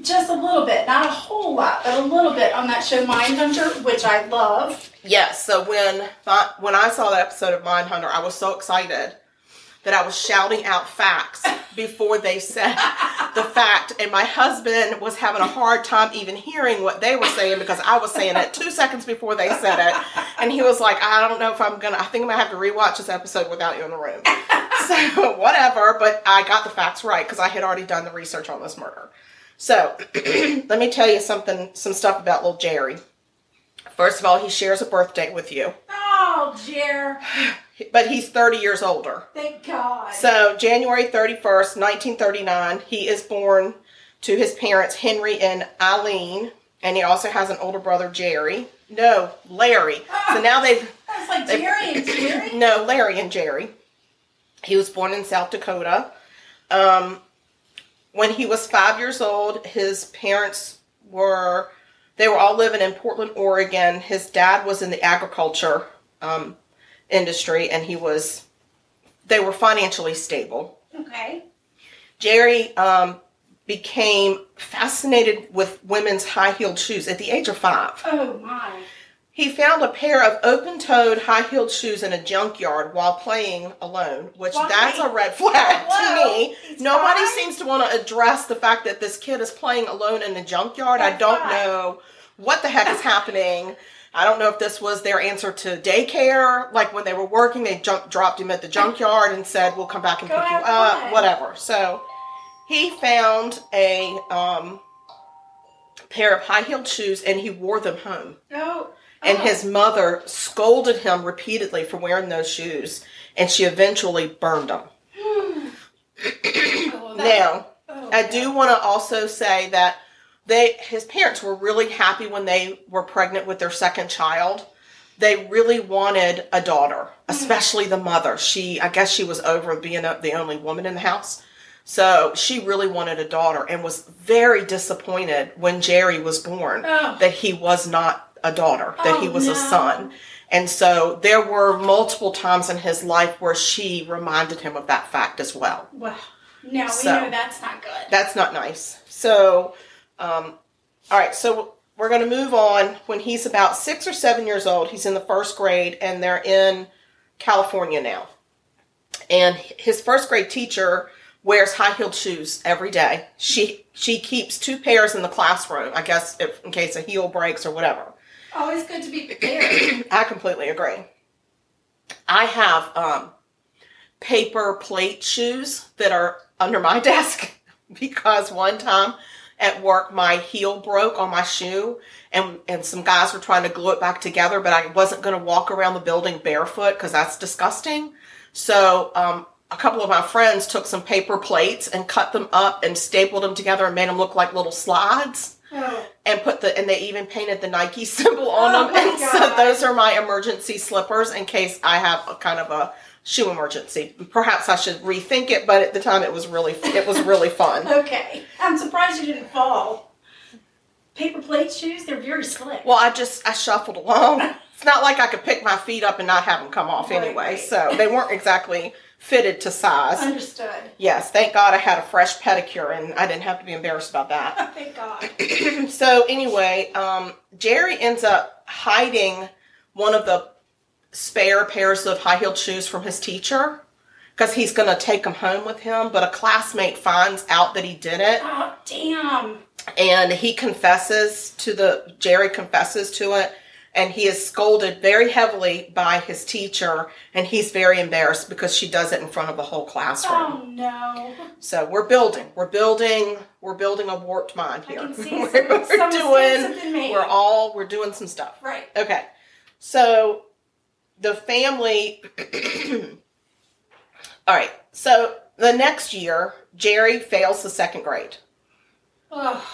C: just a little bit, not a whole lot, but a little bit on that show Mindhunter, which I love.
B: Yes, so when my, when I saw that episode of Mindhunter, I was so excited that I was shouting out facts before they said the fact. And my husband was having a hard time even hearing what they were saying because I was saying it two seconds before they said it. And he was like, I don't know if I'm going to, I think I'm going to have to rewatch this episode without you in the room. So, whatever. But I got the facts right because I had already done the research on this murder. So, let me tell you something, some stuff about little Jerry. First of all, he shares a birthday with you,
C: Oh, Jer.
B: but he's 30 years older.
C: Thank God.
B: So, January 31st, 1939, he is born to his parents, Henry and Eileen, and he also has an older brother, Jerry. No, Larry. So now they've,
C: I was like, Jerry and Jerry?
B: no, Larry and Jerry. He was born in South Dakota. Um, when he was five years old, his parents were, they were all living in Portland, Oregon. His dad was in the agriculture um, industry, and he was, they were financially stable.
C: Okay.
B: Jerry um, became fascinated with women's high heeled shoes at the age of five.
C: Oh, my.
B: He found a pair of open toed high heeled shoes in a junkyard while playing alone, which
C: Why?
B: that's a red flag
C: Whoa,
B: to me.
C: he's
B: Nobody seems to want to address the fact that this kid is playing alone in a junkyard. I don't know what the heck is happening. I don't know if this was their answer to daycare. Like when they were working, they jump, dropped him at the junkyard and said, We'll come back and
C: Go
B: pick you up,
C: fun.
B: whatever. So he found a um, pair of high heeled shoes and he wore them home.
C: Oh.
B: And
C: oh.
B: his mother scolded him repeatedly for wearing those shoes, and she eventually burned them.
C: Oh, that-
B: Now,
C: oh,
B: I do want to also say that they his parents were really happy when they were pregnant with their second child. They really wanted a daughter, especially the mother. She, I guess, she was over being a, the only woman in the house. So she really wanted a daughter and was very disappointed when Jerry was born
C: Oh.
B: that he was not a daughter, that he
C: Oh,
B: was a son. And so there were multiple times in his life where she reminded him of that fact as well.
C: Well, no, we
B: So-
C: know that's not good.
B: That's not nice. So, um, all right, so we're going to move on. When he's about six or seven years old, he's in the first grade, and they're in California now. And his first grade teacher wears high heeled shoes every day. She she keeps two pairs in the classroom, I guess, if, in case a heel breaks or whatever.
C: Always good to be prepared.
B: I completely agree. I have um, paper plate shoes that are under my desk because one time at work my heel broke on my shoe and and some guys were trying to glue it back together but I wasn't going to walk around the building barefoot because that's disgusting. So um, a couple of my friends took some paper plates and cut them up and stapled them together and made them look like little slides
C: oh,
B: and put the and they even painted the Nike symbol on
C: Oh
B: them. And so those are my emergency slippers in case I have a kind of a shoe emergency. Perhaps I should rethink it, but at the time it was really it was really fun.
C: okay. I'm surprised you didn't fall. Paper plate shoes, they're very slick.
B: Well, I just I shuffled along. It's not like I could pick my feet up and not have them come off
C: Right,
B: anyway.
C: right.
B: So they weren't exactly fitted to size.
C: Understood.
B: Yes, thank God I had a fresh pedicure and I didn't have to be embarrassed about that.
C: Thank God.
B: so anyway, um, Jerry ends up hiding one of the spare pairs of high heeled shoes from his teacher because he's going to take them home with him. But a classmate finds out that he did it,
C: Oh, damn.
B: and he confesses to the Jerry confesses to it, and he is scolded very heavily by his teacher, and he's very embarrassed because she does it in front of the whole classroom.
C: Oh, no.
B: So we're building, we're building, we're building a warped mind here.
C: can see
B: we're,
C: some-
B: we're
C: some
B: doing,
C: have been made.
B: we're all, we're doing some stuff.
C: Right.
B: Okay. So the family. all right. So the next year, Jerry fails the second grade.
C: Oh,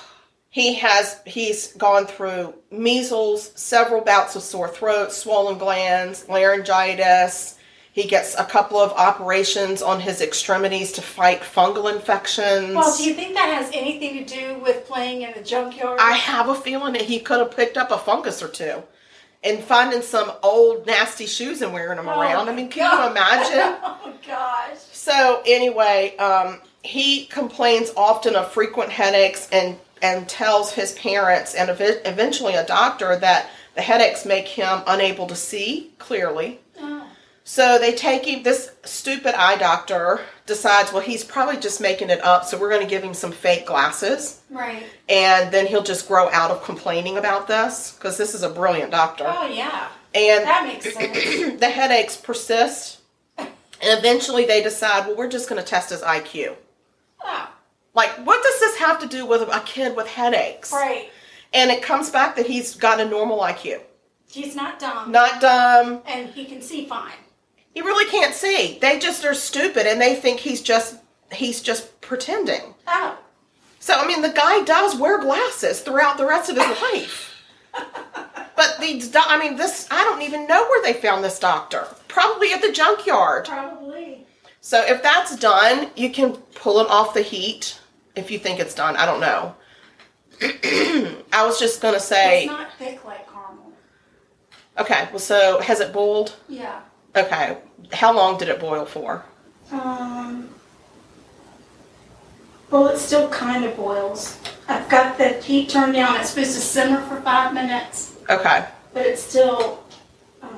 B: He has he's gone through measles, several bouts of sore throat, swollen glands, laryngitis. He gets a couple of operations on his extremities to fight fungal infections.
C: well, do you think that has anything to do with playing in the junkyard?
B: I have a feeling that he could have picked up a fungus or two and finding some old nasty shoes and wearing them
C: Oh
B: around. I mean, can
C: God.
B: you imagine?
C: oh, gosh.
B: So anyway, um, he complains often of frequent headaches and and tells his parents and ev- eventually a doctor that the headaches make him unable to see clearly.
C: Oh.
B: So they take him, this stupid eye doctor decides, well, he's probably just making it up, so we're going to give him some fake glasses.
C: Right.
B: And then he'll just grow out of complaining about this, because this is a brilliant doctor.
C: Oh yeah.
B: And
C: That makes sense.
B: the headaches persist. And eventually they decide, well, we're just going to test his IQ.
C: oh.
B: Like, what does this have to do with a kid with headaches?
C: Right.
B: And it comes back that he's got a normal IQ.
C: He's not dumb.
B: Not dumb.
C: And he can see fine.
B: He really can't see. They just are stupid and they think he's just he's just pretending.
C: Oh.
B: So I mean the guy does wear glasses throughout the rest of his life. But these do- I mean this I don't even know where they found this doctor. Probably at the junkyard.
C: Probably.
B: So if that's done, you can pull it off the heat if you think it's done. I don't know. I was just gonna say
C: It's not thick like caramel.
B: Okay, well so has it boiled?
C: Yeah.
B: Okay. How long did it boil for?
C: Um. Well, it still kind of boils. I've got the heat turned down. It's supposed to simmer for five minutes,
B: Okay.
C: but it's still. Um,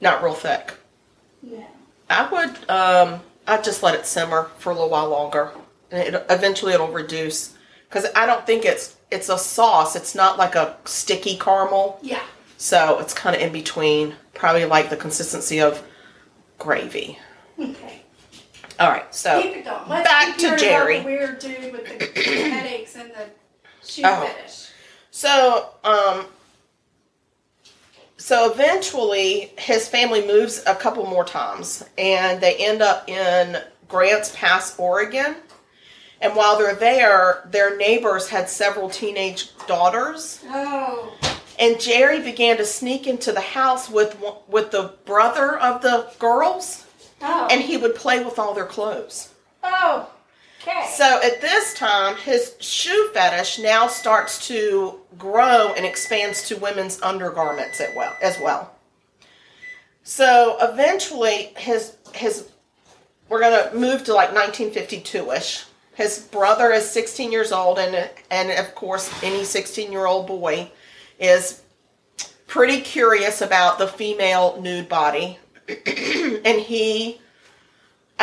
B: Not real thick.
C: yeah.
B: I would um I'd just let it simmer for a little while longer. And it, eventually it'll reduce cuz I don't think it's it's a sauce. It's not like a sticky caramel.
C: Yeah.
B: So it's kind of in between, probably like the consistency of gravy.
C: Okay.
B: All right. So
C: Keep it going. Let's
B: back to Jerry.
C: The weird dude with the headaches and the shoe
B: Oh.
C: fetish.
B: So, um, so eventually his family moves a couple more times and they end up in Grants Pass, Oregon. And while they're there, their neighbors had several teenage daughters.
C: Oh.
B: And Jerry began to sneak into the house with with the brother of the girls,
C: Oh.
B: and he would play with all their clothes.
C: oh. Okay.
B: So at this time, his shoe fetish now starts to grow and expands to women's undergarments as well. As well. So eventually, his his we're gonna move to like 1952ish. His brother is 16 years old, and and of course, any 16 year old boy is pretty curious about the female nude body, and he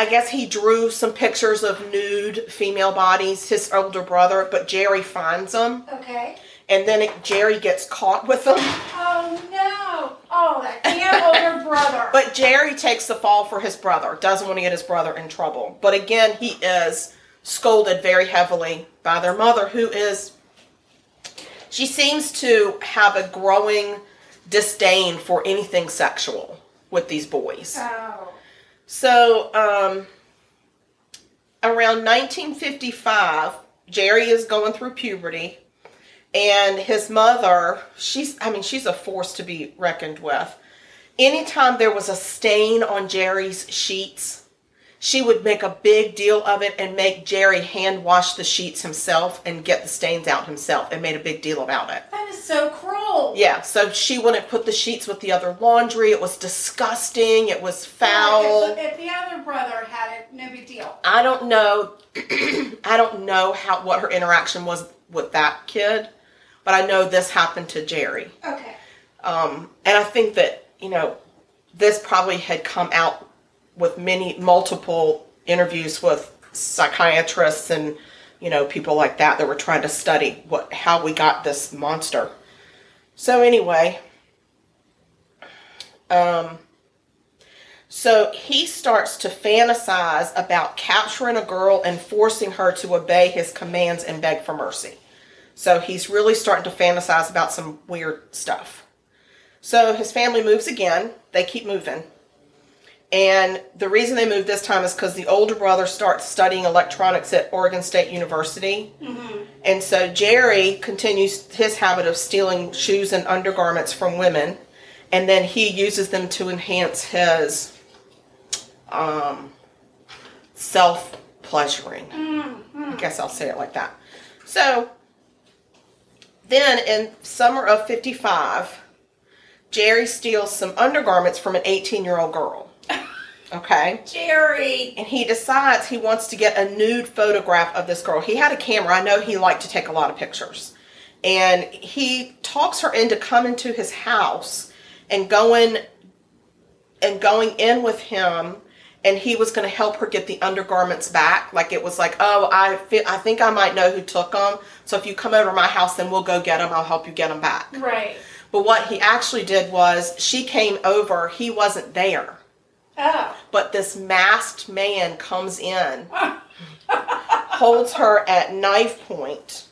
B: I guess he drew some pictures of nude female bodies, his older brother, but Jerry finds them.
C: okay.
B: And then it, Jerry gets caught with them.
C: Oh no. Oh, that damn older brother.
B: But Jerry takes the fall for his brother, doesn't want to get his brother in trouble. But again, he is scolded very heavily by their mother, who is, she seems to have a growing disdain for anything sexual with these boys.
C: oh.
B: So, um, around 1955, Jerry is going through puberty, and his mother, she's, I mean, she's a force to be reckoned with. Anytime there was a stain on Jerry's sheets, she would make a big deal of it and make Jerry hand wash the sheets himself and get the stains out himself and made a big deal about it.
C: That is so cruel.
B: Yeah, so she wouldn't put the sheets with the other laundry. It was disgusting. It was foul.
C: If, if the other brother had it, no big deal.
B: I don't know. I don't know how what her interaction was with that kid, but I know this happened to Jerry.
C: Okay.
B: Um, and I think that you know this probably had come out with many multiple interviews with psychiatrists and you know people like that that were trying to study what how we got this monster. So anyway, um, so he starts to fantasize about capturing a girl and forcing her to obey his commands and beg for mercy. So he's really starting to fantasize about some weird stuff. So his family moves again. They keep moving. And the reason they moved this time is because the older brother starts studying electronics at Oregon State University. And so Jerry continues his habit of stealing shoes and undergarments from women. And then he uses them to enhance his um, self pleasuring. I guess I'll say it like that. So then in summer of 55, Jerry steals some undergarments from an 18 year old girl. Okay.
C: Jerry.
B: And he decides he wants to get a nude photograph of this girl. He had a camera. I know he liked to take a lot of pictures. And he talks her into coming to his house and going and going in with him and he was going to help her get the undergarments back like it was like oh i fi- i think i might know who took them so if you come over to my house then we'll go get them i'll help you get them back
C: Right.
B: but what he actually did was she came over he wasn't there
C: Oh.
B: but this masked man comes in holds her at knife point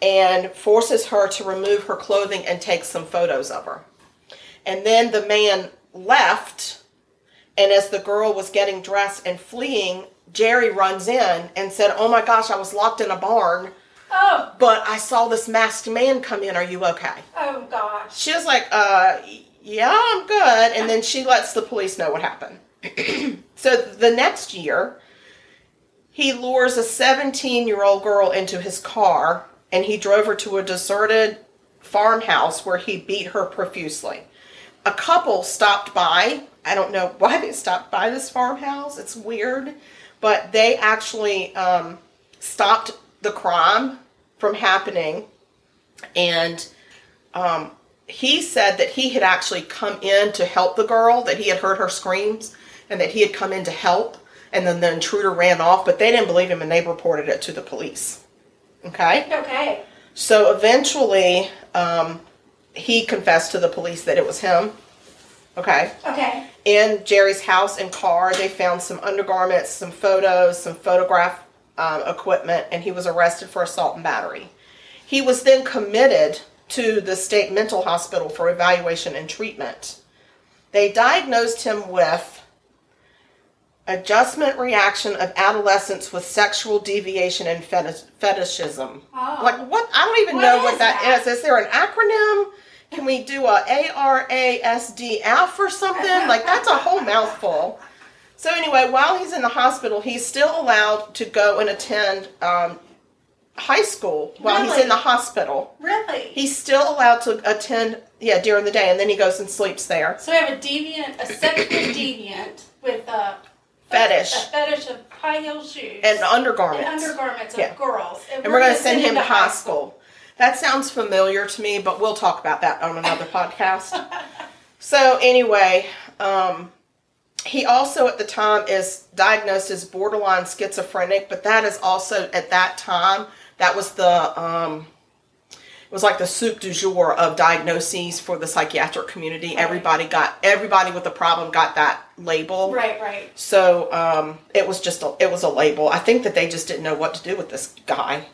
B: and forces her to remove her clothing and take some photos of her. And then the man left, and as the girl was getting dressed and fleeing, Jerry runs in and said, Oh my gosh, I was locked in a barn,
C: Oh.
B: but I saw this masked man come in. Are you okay?
C: Oh gosh.
B: She was like, uh, yeah, I'm good. And then she lets the police know what happened. so the next year, he lures a 17 year old girl into his car and he drove her to a deserted farmhouse where he beat her profusely. A couple stopped by. I don't know why they stopped by this farmhouse. It's weird. But they actually um, stopped the crime from happening. And um, he said that he had actually come in to help the girl, that he had heard her screams, and that he had come in to help. And then the intruder ran off, but they didn't believe him and they reported it to the police. Okay?
C: Okay.
B: So eventually, um, he confessed to the police that it was him. Okay.
C: Okay.
B: In Jerry's house and car, they found some undergarments, some photos, some photograph um, equipment, and he was arrested for assault and battery. He was then committed to the state mental hospital for evaluation and treatment. They diagnosed him with adjustment reaction of adolescence with sexual deviation and fetish, fetishism.
C: Oh.
B: Like what? I don't even
C: What
B: know what that
C: that?
B: is. Is there an acronym? Can we do a A R A S D F or something? Like that's a whole mouthful. So anyway, while he's in the hospital, he's still allowed to go and attend um, high school while he's in the hospital.
C: Really?
B: He's still allowed to attend, yeah, during the day, and then he goes and sleeps there.
C: so we have a deviant, a sexual deviant with a
B: Fetish.
C: a fetish of high heel shoes
B: And undergarments.
C: and undergarments of
B: Yeah.
C: girls,
B: and we're going to send him to high school. That sounds familiar to me, but we'll talk about that on another podcast. So anyway, um, he also at the time is diagnosed as borderline schizophrenic, but that is also at that time that was the um, it was like the soup du jour of diagnoses for the psychiatric community. Everybody got everybody with a problem got that label.
C: Right, right.
B: So um, it was just a, it was a label. I think that they just didn't know what to do with this guy.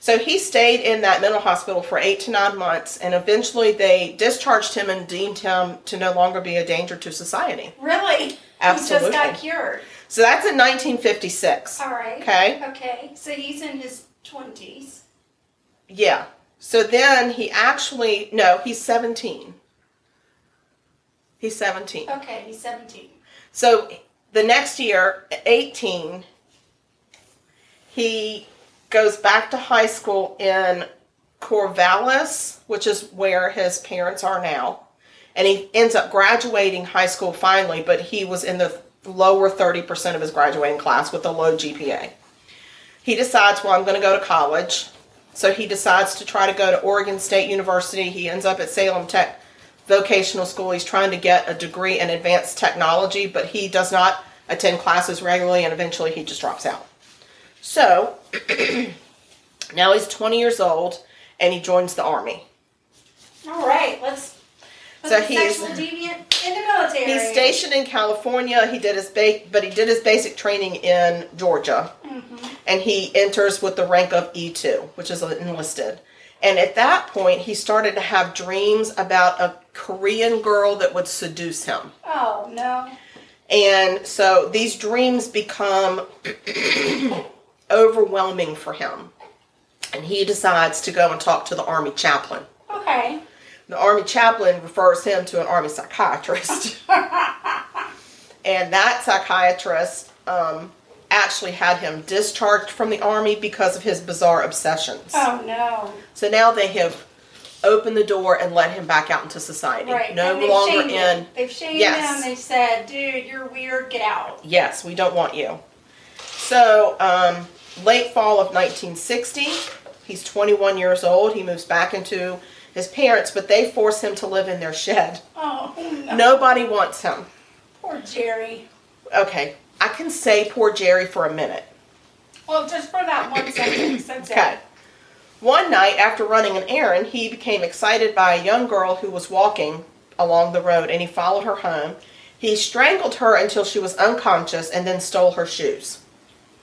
B: So he stayed in that mental hospital for eight to nine months, and eventually they discharged him and deemed him to no longer be a danger to society.
C: Really?
B: Absolutely.
C: He just got cured.
B: So that's in 1956.
C: All right.
B: Okay.
C: Okay. So he's in his twenties.
B: Yeah. So then he actually no, he's 17. He's 17.
C: Okay, he's seventeen.
B: So the next year, 18, he goes back to high school in Corvallis, which is where his parents are now. And he ends up graduating high school finally, but he was in the lower 30% of his graduating class with a low GPA. He decides, well, I'm going to go to college. So he decides to try to go to Oregon State University. He ends up at Salem Tech Vocational School. He's trying to get a degree in advanced technology, but he does not attend classes regularly and eventually he just drops out. So now he's 20 years old and he joins the Army.
C: All right. Let's.
B: So he's
C: sexual deviant in the military.
B: He's stationed in California. He did his ba- but he did his basic training in Georgia, mm-hmm. and he enters with the rank of E two, which is enlisted. And at that point, he started to have dreams about a Korean girl that would seduce him.
C: Oh no.
B: And so these dreams become overwhelming for him. And he decides to go and talk to the Army chaplain.
C: Okay.
B: The Army chaplain refers him to an Army psychiatrist. and that psychiatrist um, actually had him discharged from the Army because of his bizarre obsessions.
C: Oh no.
B: So now they have opened the door and let him back out into society.
C: Right.
B: No
C: they've
B: longer
C: shamed him.
B: in.
C: They've shamed
B: Yes.
C: him. They said, "Dude, you're weird. Get out."
B: Yes, we don't want you. So, um, late fall of 1960, he's 21 years old. He moves back into his parents, but they force him to live in their shed.
C: Oh no.
B: Nobody wants him.
C: Poor Jerry.
B: Okay, I can say poor Jerry for a minute.
C: Well, just for that one sentence. That's
B: Okay.
C: it.
B: One night, after running an errand, he became excited by a young girl who was walking along the road and he followed her home. He strangled her until she was unconscious and then stole her shoes.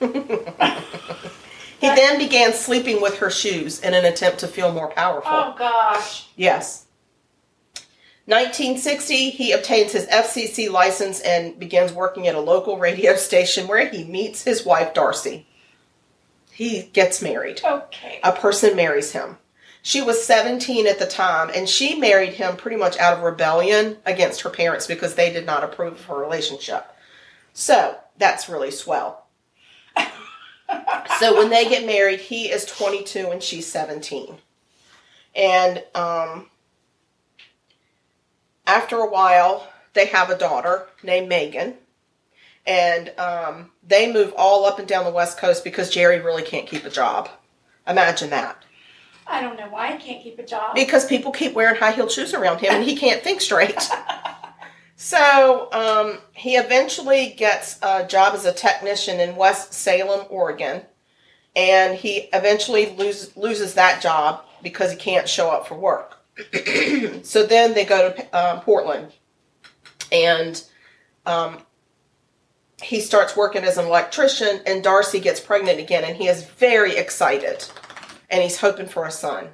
B: he then began sleeping with her shoes in an attempt to feel more powerful.
C: Oh gosh.
B: Yes. 1960, he obtains his FCC license and begins working at a local radio station where he meets his wife, Darcy. He gets married.
C: Okay.
B: A person marries him. She was 17 at the time, and she married him pretty much out of rebellion against her parents because they did not approve of her relationship. So, that's really swell. So, when they get married, he is 22 and she's 17. And um, after a while, they have a daughter named Megan. And um, they move all up and down the West Coast because Jerry really can't keep a job. Imagine that.
C: I don't know why I can't keep a job.
B: Because people keep wearing high heeled shoes around him and he can't think straight. so um, he eventually gets a job as a technician in West Salem, Oregon. And he eventually lose, loses that job because he can't show up for work. so then they go to uh, Portland. And um, he starts working as an electrician, and Darcy gets pregnant again, and he is very excited. And he's hoping for a son.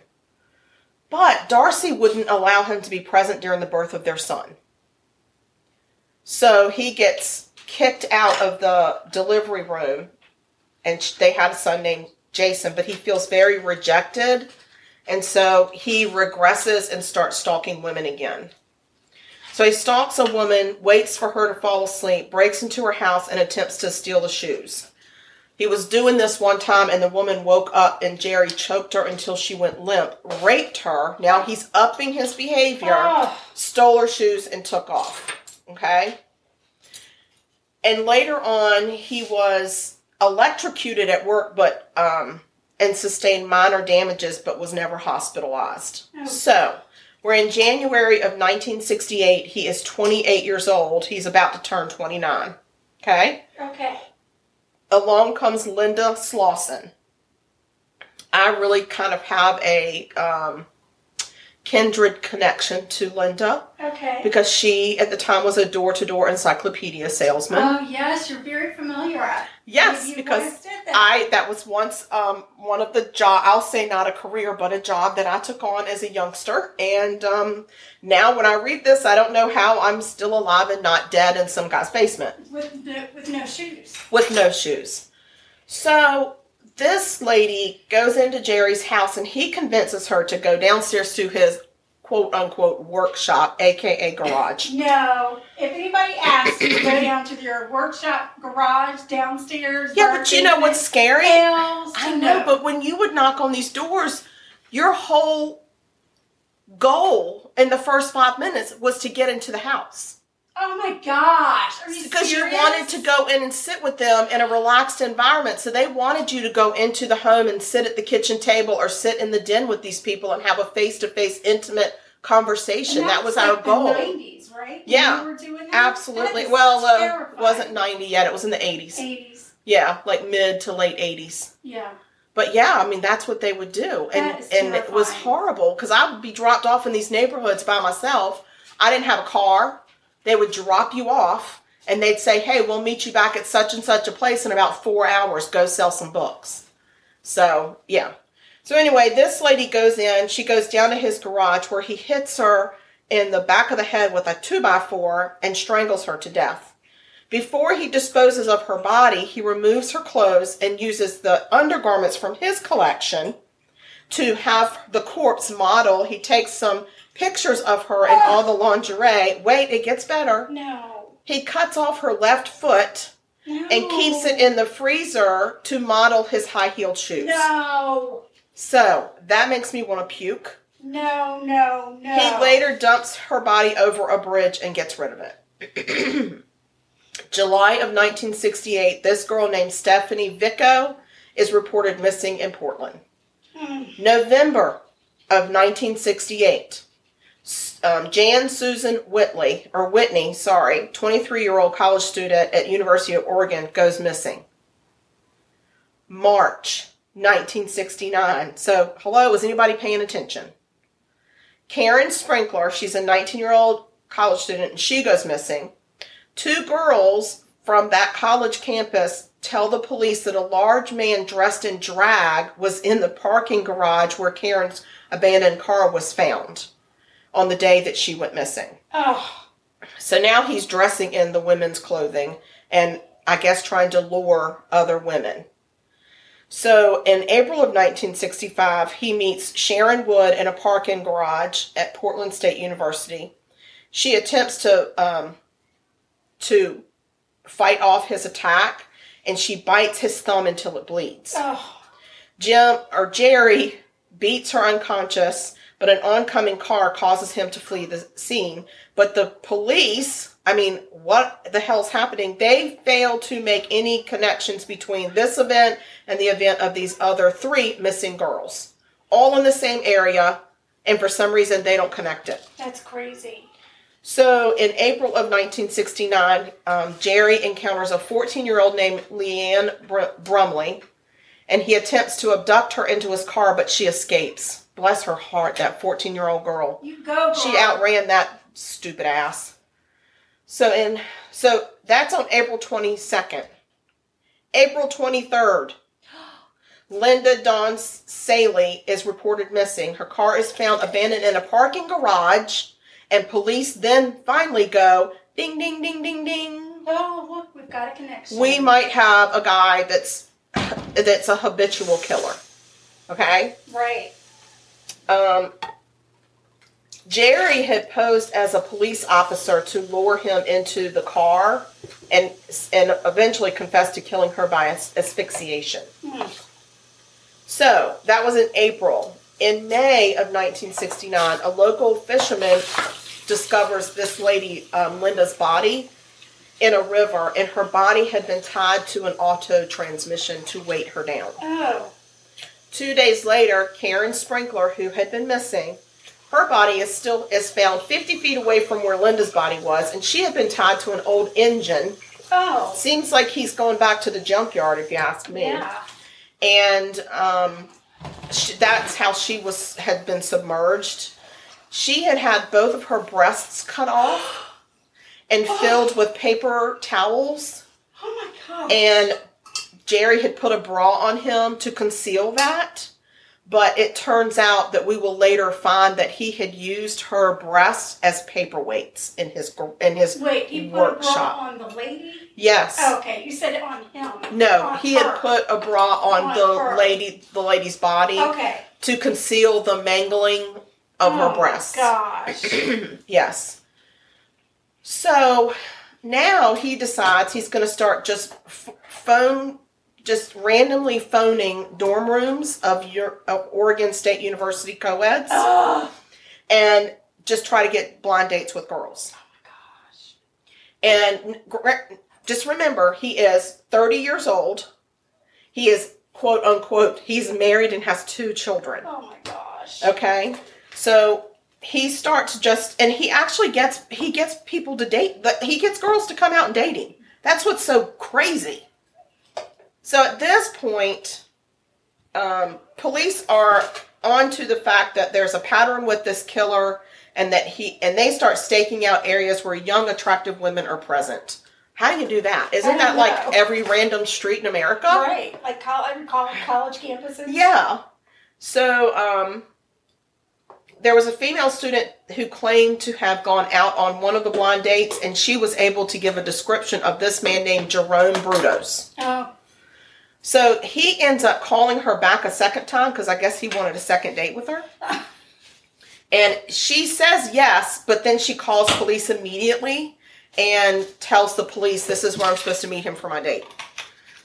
B: But Darcy wouldn't allow him to be present during the birth of their son. So he gets kicked out of the delivery room, and they have a son named Jason, but he feels very rejected. And so he regresses and starts stalking women again. So he stalks a woman, waits for her to fall asleep, breaks into her house, and attempts to steal the shoes. He was doing this one time, and the woman woke up, and Jerry choked her until she went limp, raped her. Now he's upping his behavior,
C: Oh.
B: stole her shoes, and took off. Okay? And later on, he was electrocuted at work, but um, and sustained minor damages, but was never hospitalized.
C: Oh.
B: So, we're in January of 1968. He is 28 years old. He's about to turn 29. Okay?
C: okay.
B: Along comes Linda Slawson. I really kind of have a um, kindred connection to Linda
C: Okay.
B: because she, at the time, was a door to door encyclopedia salesman.
C: Oh yes, you're very familiar.
B: Yes,
C: you
B: because
C: that.
B: I that was once um, one of the job. I'll say not a career, but a job that I took on as a youngster. And um, now, when I read this, I don't know how I'm still alive and not dead in some guy's basement
C: with no, with no shoes.
B: with no shoes. So this lady goes into Jerry's house, and he convinces her to go downstairs to his quote unquote workshop, aka garage.
C: No. If anybody asks you to go down to your workshop, garage, downstairs.
B: Yeah, but you know what's scary? I know,
C: no.
B: but when you would knock on these doors, your whole goal in the first five minutes was to get into the house.
C: Oh my gosh! Are you
B: Because you wanted to go in and sit with them in a relaxed environment. So they wanted you to go into the home and sit at the kitchen table or sit in the den with these people and have a face to face, intimate conversation.
C: And
B: that was
C: like
B: our goal.
C: The 90s, right?
B: Yeah,
C: you were doing that?
B: Absolutely.
C: That
B: Well, uh, it wasn't 90 yet. It was in the 80s.
C: 80s.
B: Yeah, like mid to late 80s.
C: Yeah.
B: But yeah, I mean that's what they would do, and
C: That
B: and it was horrible because I would be dropped off in these neighborhoods by myself. I didn't have a car. They would drop you off, and they'd say, "Hey, we'll meet you back at such and such a place in about four hours. Go sell some books." So yeah. So anyway, this lady goes in. She goes down to his garage where he hits her in the back of the head with a two by four and strangles her to death. Before he disposes of her body, he removes her clothes and uses the undergarments from his collection to have the corpse model. He takes some pictures of her and all the lingerie. Wait, it gets better.
C: No.
B: He cuts off her left foot
C: No.
B: and keeps it in the freezer to model his high heeled shoes.
C: No.
B: So that makes me want to puke.
C: No, no, no.
B: He later dumps her body over a bridge and gets rid of it. July of 1968, this girl named Stephanie Vico is reported missing in Portland.
C: Hmm.
B: November of 1968, Um, Jan Susan Whitley, or Whitney, sorry, 23 year old college student at University of Oregon, goes missing. March 1969. So, hello, is anybody paying attention? Karen Sprinkler, she's a 19 year old college student, and she goes missing. Two girls from that college campus tell the police that a large man dressed in drag was in the parking garage where Karen's abandoned car was found on the day that she went missing.
C: Oh,
B: So now he's dressing in the women's clothing and I guess trying to lure other women. So in April of 1965, he meets Sharon Wood in a parking garage at Portland State University. She attempts to um, to fight off his attack, and she bites his thumb until it bleeds.
C: oh,
B: Jim or Jerry beats her unconscious, but an oncoming car causes him to flee the scene. But the police, I mean, what the hell's happening? They fail to make any connections between this event and the event of these other three missing girls, all in the same area, and for some reason they don't connect it.
C: that's crazy.
B: So in April of 1969, um, Jerry encounters a 14 year old named Leanne Br- Brumley, and he attempts to abduct her into his car, but she escapes. Bless her heart, that 14 year old girl.
C: You go, girl.
B: She outran that stupid ass. So in so that's on April 22nd. April 23rd. Linda Dawn Salee is reported missing. Her car is found abandoned in a parking garage, and police then finally go ding ding ding ding ding.
C: Oh, look, we've got a connection.
B: We might have a guy that's that's a habitual killer. Okay?
C: right.
B: Um, Jerry had posed as a police officer to lure him into the car and and eventually confessed to killing her by as- asphyxiation. So that was in April. In May of 1969, a local fisherman discovers this lady, um, Linda's body, in a river, and her body had been tied to an auto transmission to weight her down.
C: Oh,
B: Two days later, Karen Sprinkler, who had been missing, her body is still is found 50 feet away from where Linda's body was, and she had been tied to an old engine.
C: oh,
B: Seems like he's going back to the junkyard, if you ask me.
C: yeah.
B: And um, she, that's how she was had been submerged. She had had both of her breasts cut off and filled with paper towels.
C: Oh my god.
B: And Jerry had put a bra on him to conceal that. But it turns out that we will later find that he had used her breasts as paperweights in his in his
C: Wait, he put a bra
B: workshop.
C: on the lady?
B: Yes.
C: Oh, okay, you said it on him.
B: No,
C: On
B: he had put a bra on,
C: On
B: the
C: her.
B: lady the lady's body
C: Okay.
B: to conceal the mangling of
C: oh
B: her breasts.
C: Gosh.
B: Yes. So now he decides he's going to start just f- phone, just randomly phoning dorm rooms of your of Oregon State University co-eds
C: oh
B: and just try to get blind dates with girls.
C: Oh gosh.
B: And gr- just remember, he is 30 years old. He is quote unquote, he's married and has two children.
C: Oh my gosh.
B: Okay. So he starts just and he actually gets he gets people to date he gets girls to come out and date him. That's what's so crazy. So at this point, um, police are onto the fact that there's a pattern with this killer and that he and they start staking out areas where young attractive women are present. How do you do that? Isn't that
C: don't
B: like every random street in America?
C: Right. Like college, college, college campuses?
B: Yeah. So, um, there was a female student who claimed to have gone out on one of the blind dates, and she was able to give a description of this man named Jerome Brudos.
C: Oh.
B: So he ends up calling her back a second time because I guess he wanted a second date with her. And she says yes, but then she calls police immediately and tells the police this is where I'm supposed to meet him for my date.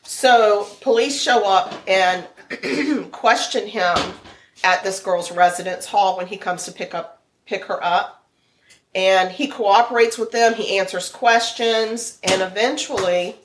B: So police show up and question him at this girl's residence hall when he comes to pick up pick her up. And he cooperates with them, he answers questions, and eventually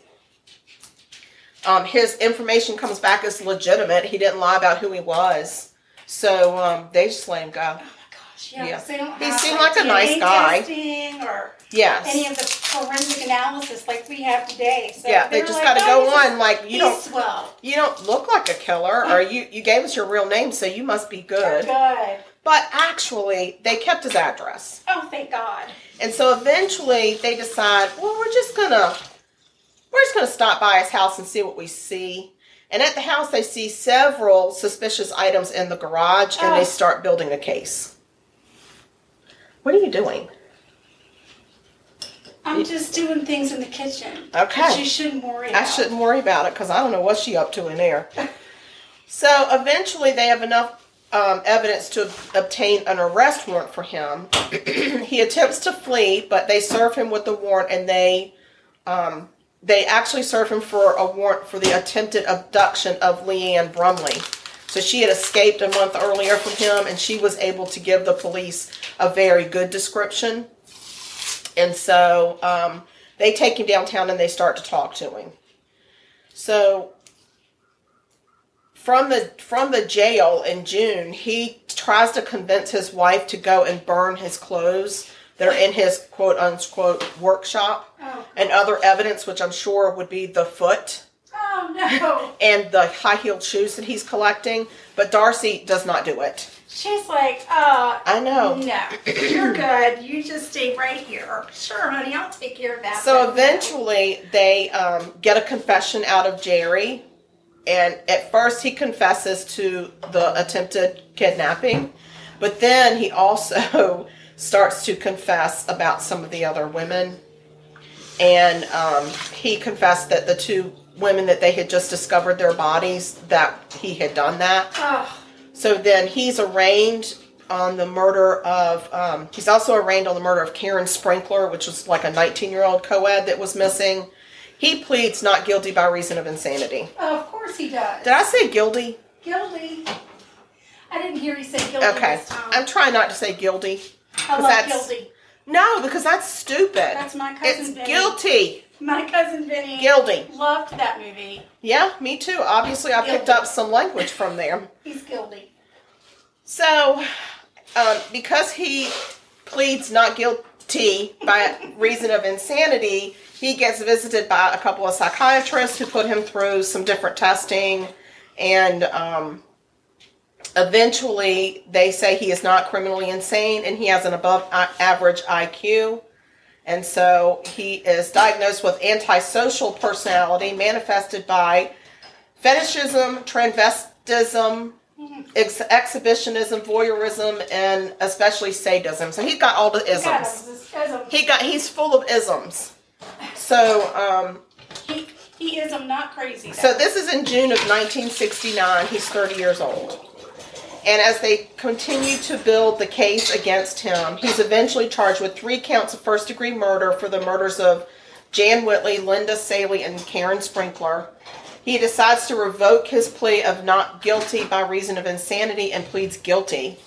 B: um, his information comes back as legitimate. He didn't lie about who he was. So um, they just let him go.
C: Oh my gosh,
B: yeah,
C: Yeah. they don't
B: He
C: have,
B: seemed
C: like,
B: a nice guy.
C: or
B: Yes.
C: any of the forensic analysis like we have today. So
B: yeah, they just
C: like,
B: got to
C: "Oh,
B: go
C: he's a-
B: on like you don't
C: swell.
B: you don't look like a killer or you you gave us your real name so you must be good.
C: Good.
B: But actually, they kept his address.
C: Oh, thank God.
B: And so eventually they decide, well, we're just gonna we're just gonna stop by his house and see what we see. And at the house they see several suspicious items in the garage and they
C: Oh.
B: start building a case. What are you doing?
C: I'm just doing things in the kitchen.
B: Okay.
C: You shouldn't worry
B: I
C: about.
B: shouldn't worry about it because I don't know what she up to in there. So eventually, they have enough um, evidence to obtain an arrest warrant for him. he attempts to flee, but they serve him with the warrant, and they um, they actually serve him for a warrant for the attempted abduction of Leanne Brumley. So she had escaped a month earlier from him, and she was able to give the police a very good description. And so um, they take him downtown and they start to talk to him. So from the from the jail in June, he tries to convince his wife to go and burn his clothes that are in his quote unquote workshop
C: Oh.
B: and other evidence, which I'm sure would be the foot
C: Oh no.
B: and the high heeled shoes that he's collecting. But Darcy does not do it.
C: She's like, uh,
B: I know.
C: no, you're good. You just stay right here. Sure, honey, I'll take care of that.
B: So eventually, they um, get a confession out of Jerry, and at first he confesses to the attempted kidnapping, but then he also starts to confess about some of the other women, and um, he confessed that the two women that they had just discovered their bodies that he had done that.
C: Oh,
B: So then he's arraigned on the murder of, um, he's also arraigned on the murder of Karen Sprinkler, which was like a 19 year old co ed that was missing. He pleads not guilty by reason of insanity.
C: of course he does.
B: Did I say guilty?
C: Guilty. I didn't hear you say guilty
B: Okay. I'm trying not to say guilty.
C: I love
B: that's-
C: guilty.
B: No, because that's stupid.
C: That's my cousin
B: It's
C: Vinny.
B: guilty.
C: My cousin Vinny
B: Guilty.
C: loved that movie.
B: Yeah, me too. Obviously, I picked up some language from there.
C: He's guilty.
B: So, um, because he pleads not guilty by reason of insanity, he gets visited by a couple of psychiatrists who put him through some different testing, and um, eventually they say he is not criminally insane and he has an above average IQ. And so he is diagnosed with antisocial personality manifested by fetishism, transvestism, ex- exhibitionism, voyeurism, and especially sadism. So he's got all the isms. He got he's full of isms. So um,
C: He, he is. I'm not crazy.
B: so this is in June of 1969. He's 30 years old. And as they continue to build the case against him, he's eventually charged with three counts of first degree murder for the murders of Jan Whitley, Linda Salee, and Karen Sprinkler. He decides to revoke his plea of not guilty by reason of insanity and pleads guilty.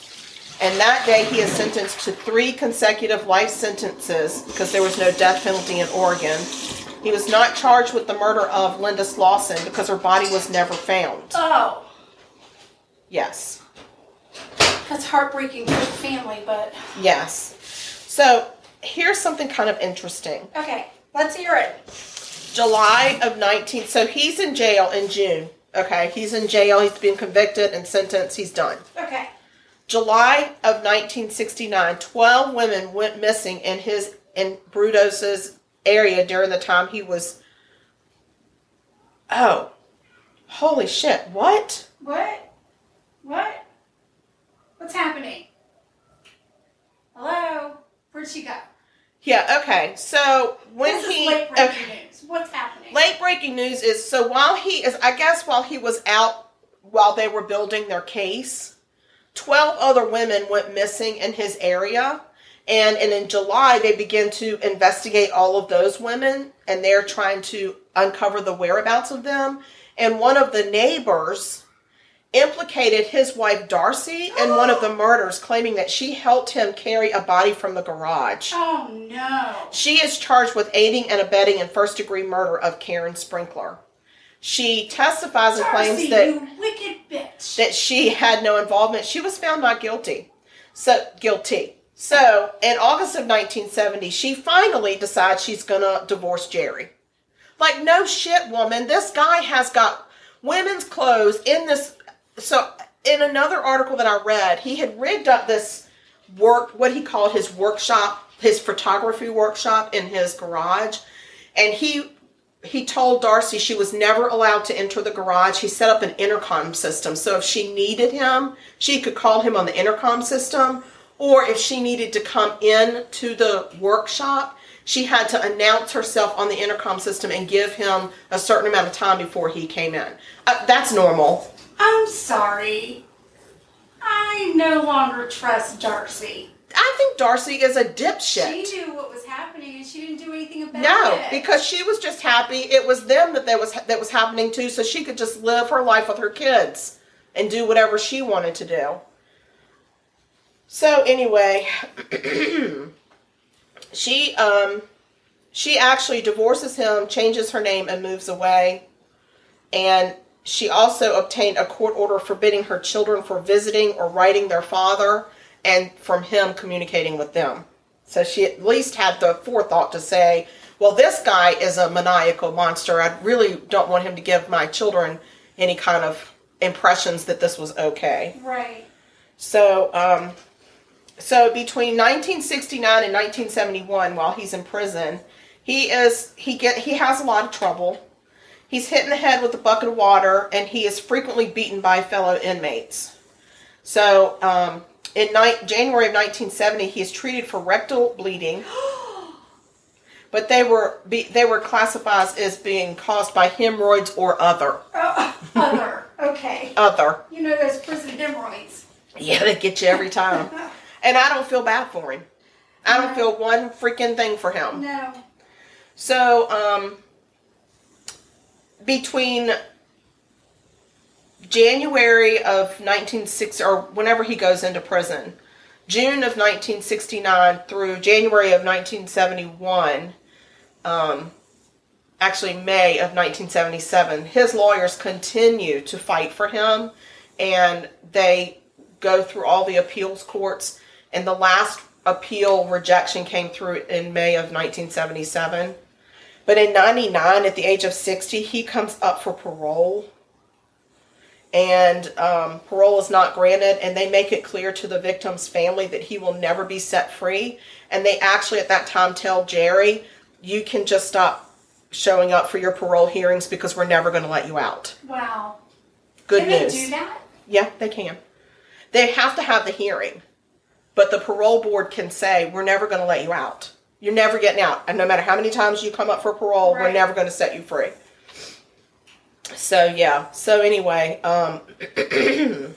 B: And that day he is sentenced to three consecutive life sentences because there was no death penalty in Oregon. He was not charged with the murder of Linda Slawson because her body was never found.
C: oh,
B: Yes.
C: That's heartbreaking for the family. But
B: Yes. So here's something kind of interesting.
C: okay, let's hear it.
B: July of 19 so he's in jail in June. Okay, he's in jail, he's been convicted and sentenced, he's done.
C: Okay.
B: July of 1969, 12 women went missing in his in Brudos's area during the time he was Oh. Holy shit. What?
C: What? What? What's happening? Hello? Where'd she go?
B: Yeah, okay. So when
C: this
B: he
C: is late breaking
B: okay.
C: news. What's happening?
B: late breaking news is so while he is I guess while he was out while they were building their case, 12 other women went missing in his area. And, and in July, they begin to investigate all of those women and they're trying to uncover the whereabouts of them. And one of the neighbors implicated his wife Darcy in one of the murders, claiming that she helped him carry a body from the garage.
C: Oh no.
B: She is charged with aiding and abetting in first degree murder of Karen Sprinkler. She testifies and
C: Darcy,
B: claims that
C: you wicked bitch.
B: that she had no involvement. She was found not guilty. So guilty. So in August of 1970, she finally decides she's gonna divorce Jerry. Like no shit, woman. This guy has got women's clothes in this. So in another article that I read, he had rigged up this work, what he called his workshop, his photography workshop in his garage, and he he told Darcy she was never allowed to enter the garage. He set up an intercom system. So if she needed him, she could call him on the intercom system. Or if she needed to come in to the workshop, she had to announce herself on the intercom system and give him a certain amount of time before he came in. Uh, that's normal.
C: I'm sorry. I no longer trust Darcy.
B: I think Darcy is a dipshit.
C: She knew what was happening and she didn't do anything about
B: No,
C: it.
B: No, because she was just happy it was them that that was that was happening to, so she could just live her life with her kids and do whatever she wanted to do. So anyway, she um she actually divorces him, changes her name, and moves away. And she also obtained a court order forbidding her children from visiting or writing their father, and from him communicating with them. So she at least had the forethought to say, well, this guy is a maniacal monster. I really don't want him to give my children any kind of impressions that this was okay.
C: right.
B: So, um, so between 1969 and 1971, while he's in prison, he is he get he has a lot of trouble. He's hit in the head with a bucket of water, and he is frequently beaten by fellow inmates. So, um, in ni- January of 1970, he is treated for rectal bleeding, but they were be, they were classified as being caused by hemorrhoids or other
C: Oh, other. Okay.
B: other.
C: You know those prison hemorrhoids.
B: Yeah, they get you every time. And I don't feel bad for him. I don't feel one freaking thing for him.
C: No.
B: So, um, between January of 1960 or whenever he goes into prison, June of 1969 through January of 1971, um, actually May of 1977, his lawyers continue to fight for him and they go through all the appeals courts. And the last appeal rejection came through in May of 1977. But in 99, at the age of 60, he comes up for parole. And um, parole is not granted, and they make it clear to the victim's family that he will never be set free. And they actually, at that time, tell Jerry, you can just stop showing up for your parole hearings because we're never going to let you out.
C: Wow.
B: Good news.
C: Can
B: news.
C: they do that?
B: Yeah, they can. They have to have the hearing, but the parole board can say, We're never going to let you out. You're never getting out. And no matter how many times you come up for parole, we're never going to set you free. So, yeah. So, anyway, um,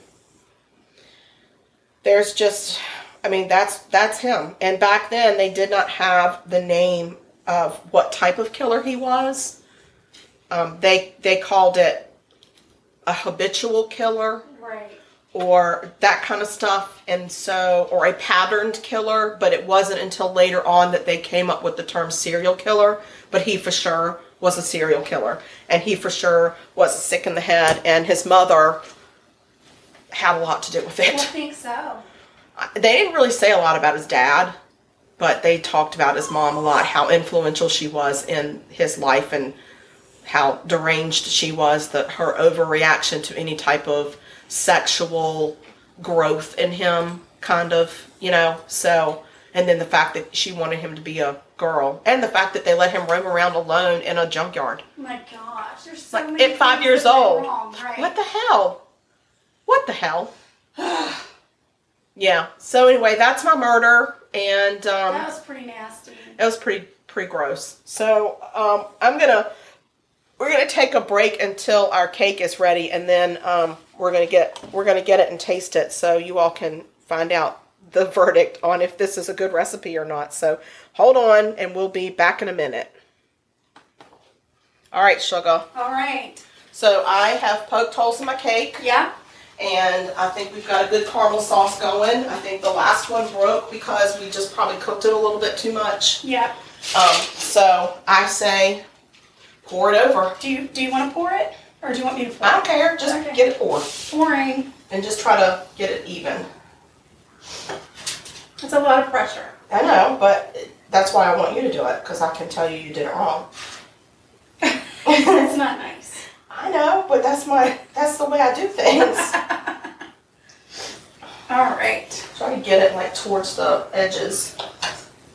B: there's just, I mean, that's that's him. And back then, they did not have the name of what type of killer he was. Um, they they called it a habitual killer
C: Right.
B: Or that kind of stuff and so or a patterned killer but it wasn't until later on that they came up with the term serial killer but he for sure was a serial killer and he for sure was sick in the head and his mother had a lot to do with it.
C: I think so.
B: they didn't really say a lot about his dad but they talked about his mom a lot how influential she was in his life and how deranged she was that her overreaction to any type of sexual growth in him kind of you know so and then the fact that she wanted him to be a girl and the fact that they let him roam around alone in a junkyard
C: My gosh, there's so
B: like
C: many
B: at five years
C: that
B: old
C: Wrong, right?
B: what the hell what the hell yeah so anyway that's my murder and um
C: that was pretty nasty.
B: it was pretty pretty gross. So um, I'm gonna we're gonna take a break until our cake is ready, and then um, we're gonna get we're gonna get it and taste it, so you all can find out the verdict on if this is a good recipe or not. So hold on, and we'll be back in a minute. All right, sugar.
C: All right.
B: So I have poked holes in my cake
C: Yeah.
B: and I think we've got a good caramel sauce going. I think the last one broke because we just probably cooked it a little bit too much.
C: Yeah.
B: Um, so I say pour it over.
C: Do you do you want to pour it, or do you want me to pour?
B: I don't care, just
C: Okay.
B: get it poured
C: Pouring.
B: and just try to get it even.
C: It's a lot of pressure.
B: I know, but that's why I want you to do it because I can tell you you did it wrong.
C: it's not nice.
B: I know, but that's my that's the way I do things.
C: All right.
B: Try to get it like towards the edges,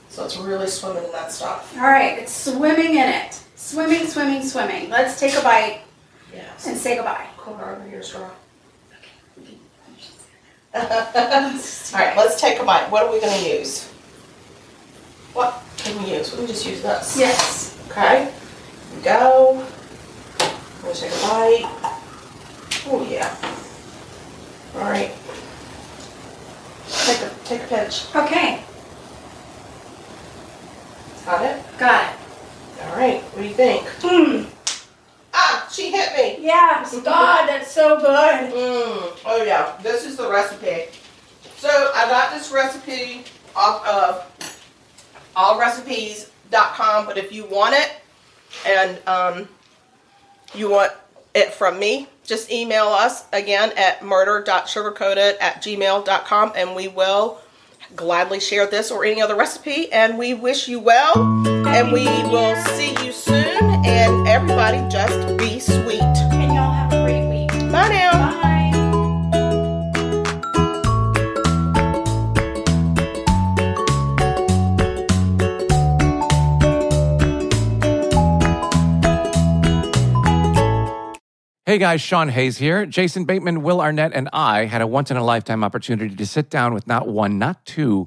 B: so it's really swimming in that stuff.
C: All right. It's swimming in it. Swimming, swimming, swimming. Let's take a bite
B: Yes.
C: and say goodbye.
B: Corner over here, straw. All right, let's take a bite. What are we going to use? What can we use? We can just use this.
C: Yes.
B: Okay. Here we go. We'll take a bite. Oh yeah. All right. Take a take a pinch.
C: Okay.
B: Got it.
C: Got it.
B: All right. What do you think?
C: Mmm.
B: Ah, she hit me.
C: Yeah. God, that's so good.
B: Mmm. Oh yeah. This is the recipe. So I got this recipe off of allrecipes.com, but if you want it and um, you want it from me, just email us again at murder.sugarcoated at gmail.com and we will gladly share this or any other recipe. And we wish you well and we will see you soon. And everybody just be sweet.
C: And y'all have a great week.
B: Bye now.
C: Bye.
A: Hey guys, Sean Hayes here. Jason Bateman, Will Arnett, and I had a once in a lifetime opportunity to sit down with not one, not two,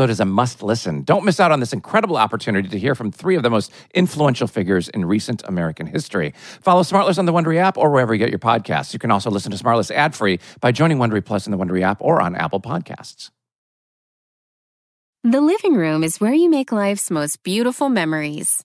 A: episode is a must listen. Don't miss out on this incredible opportunity to hear from three of the most influential figures in recent American history. Follow Smartless on the Wondery app or wherever you get your podcasts. You can also listen to Smartless ad free by joining Wondery Plus in the Wondery app or on Apple Podcasts.
D: The living room is where you make life's most beautiful memories.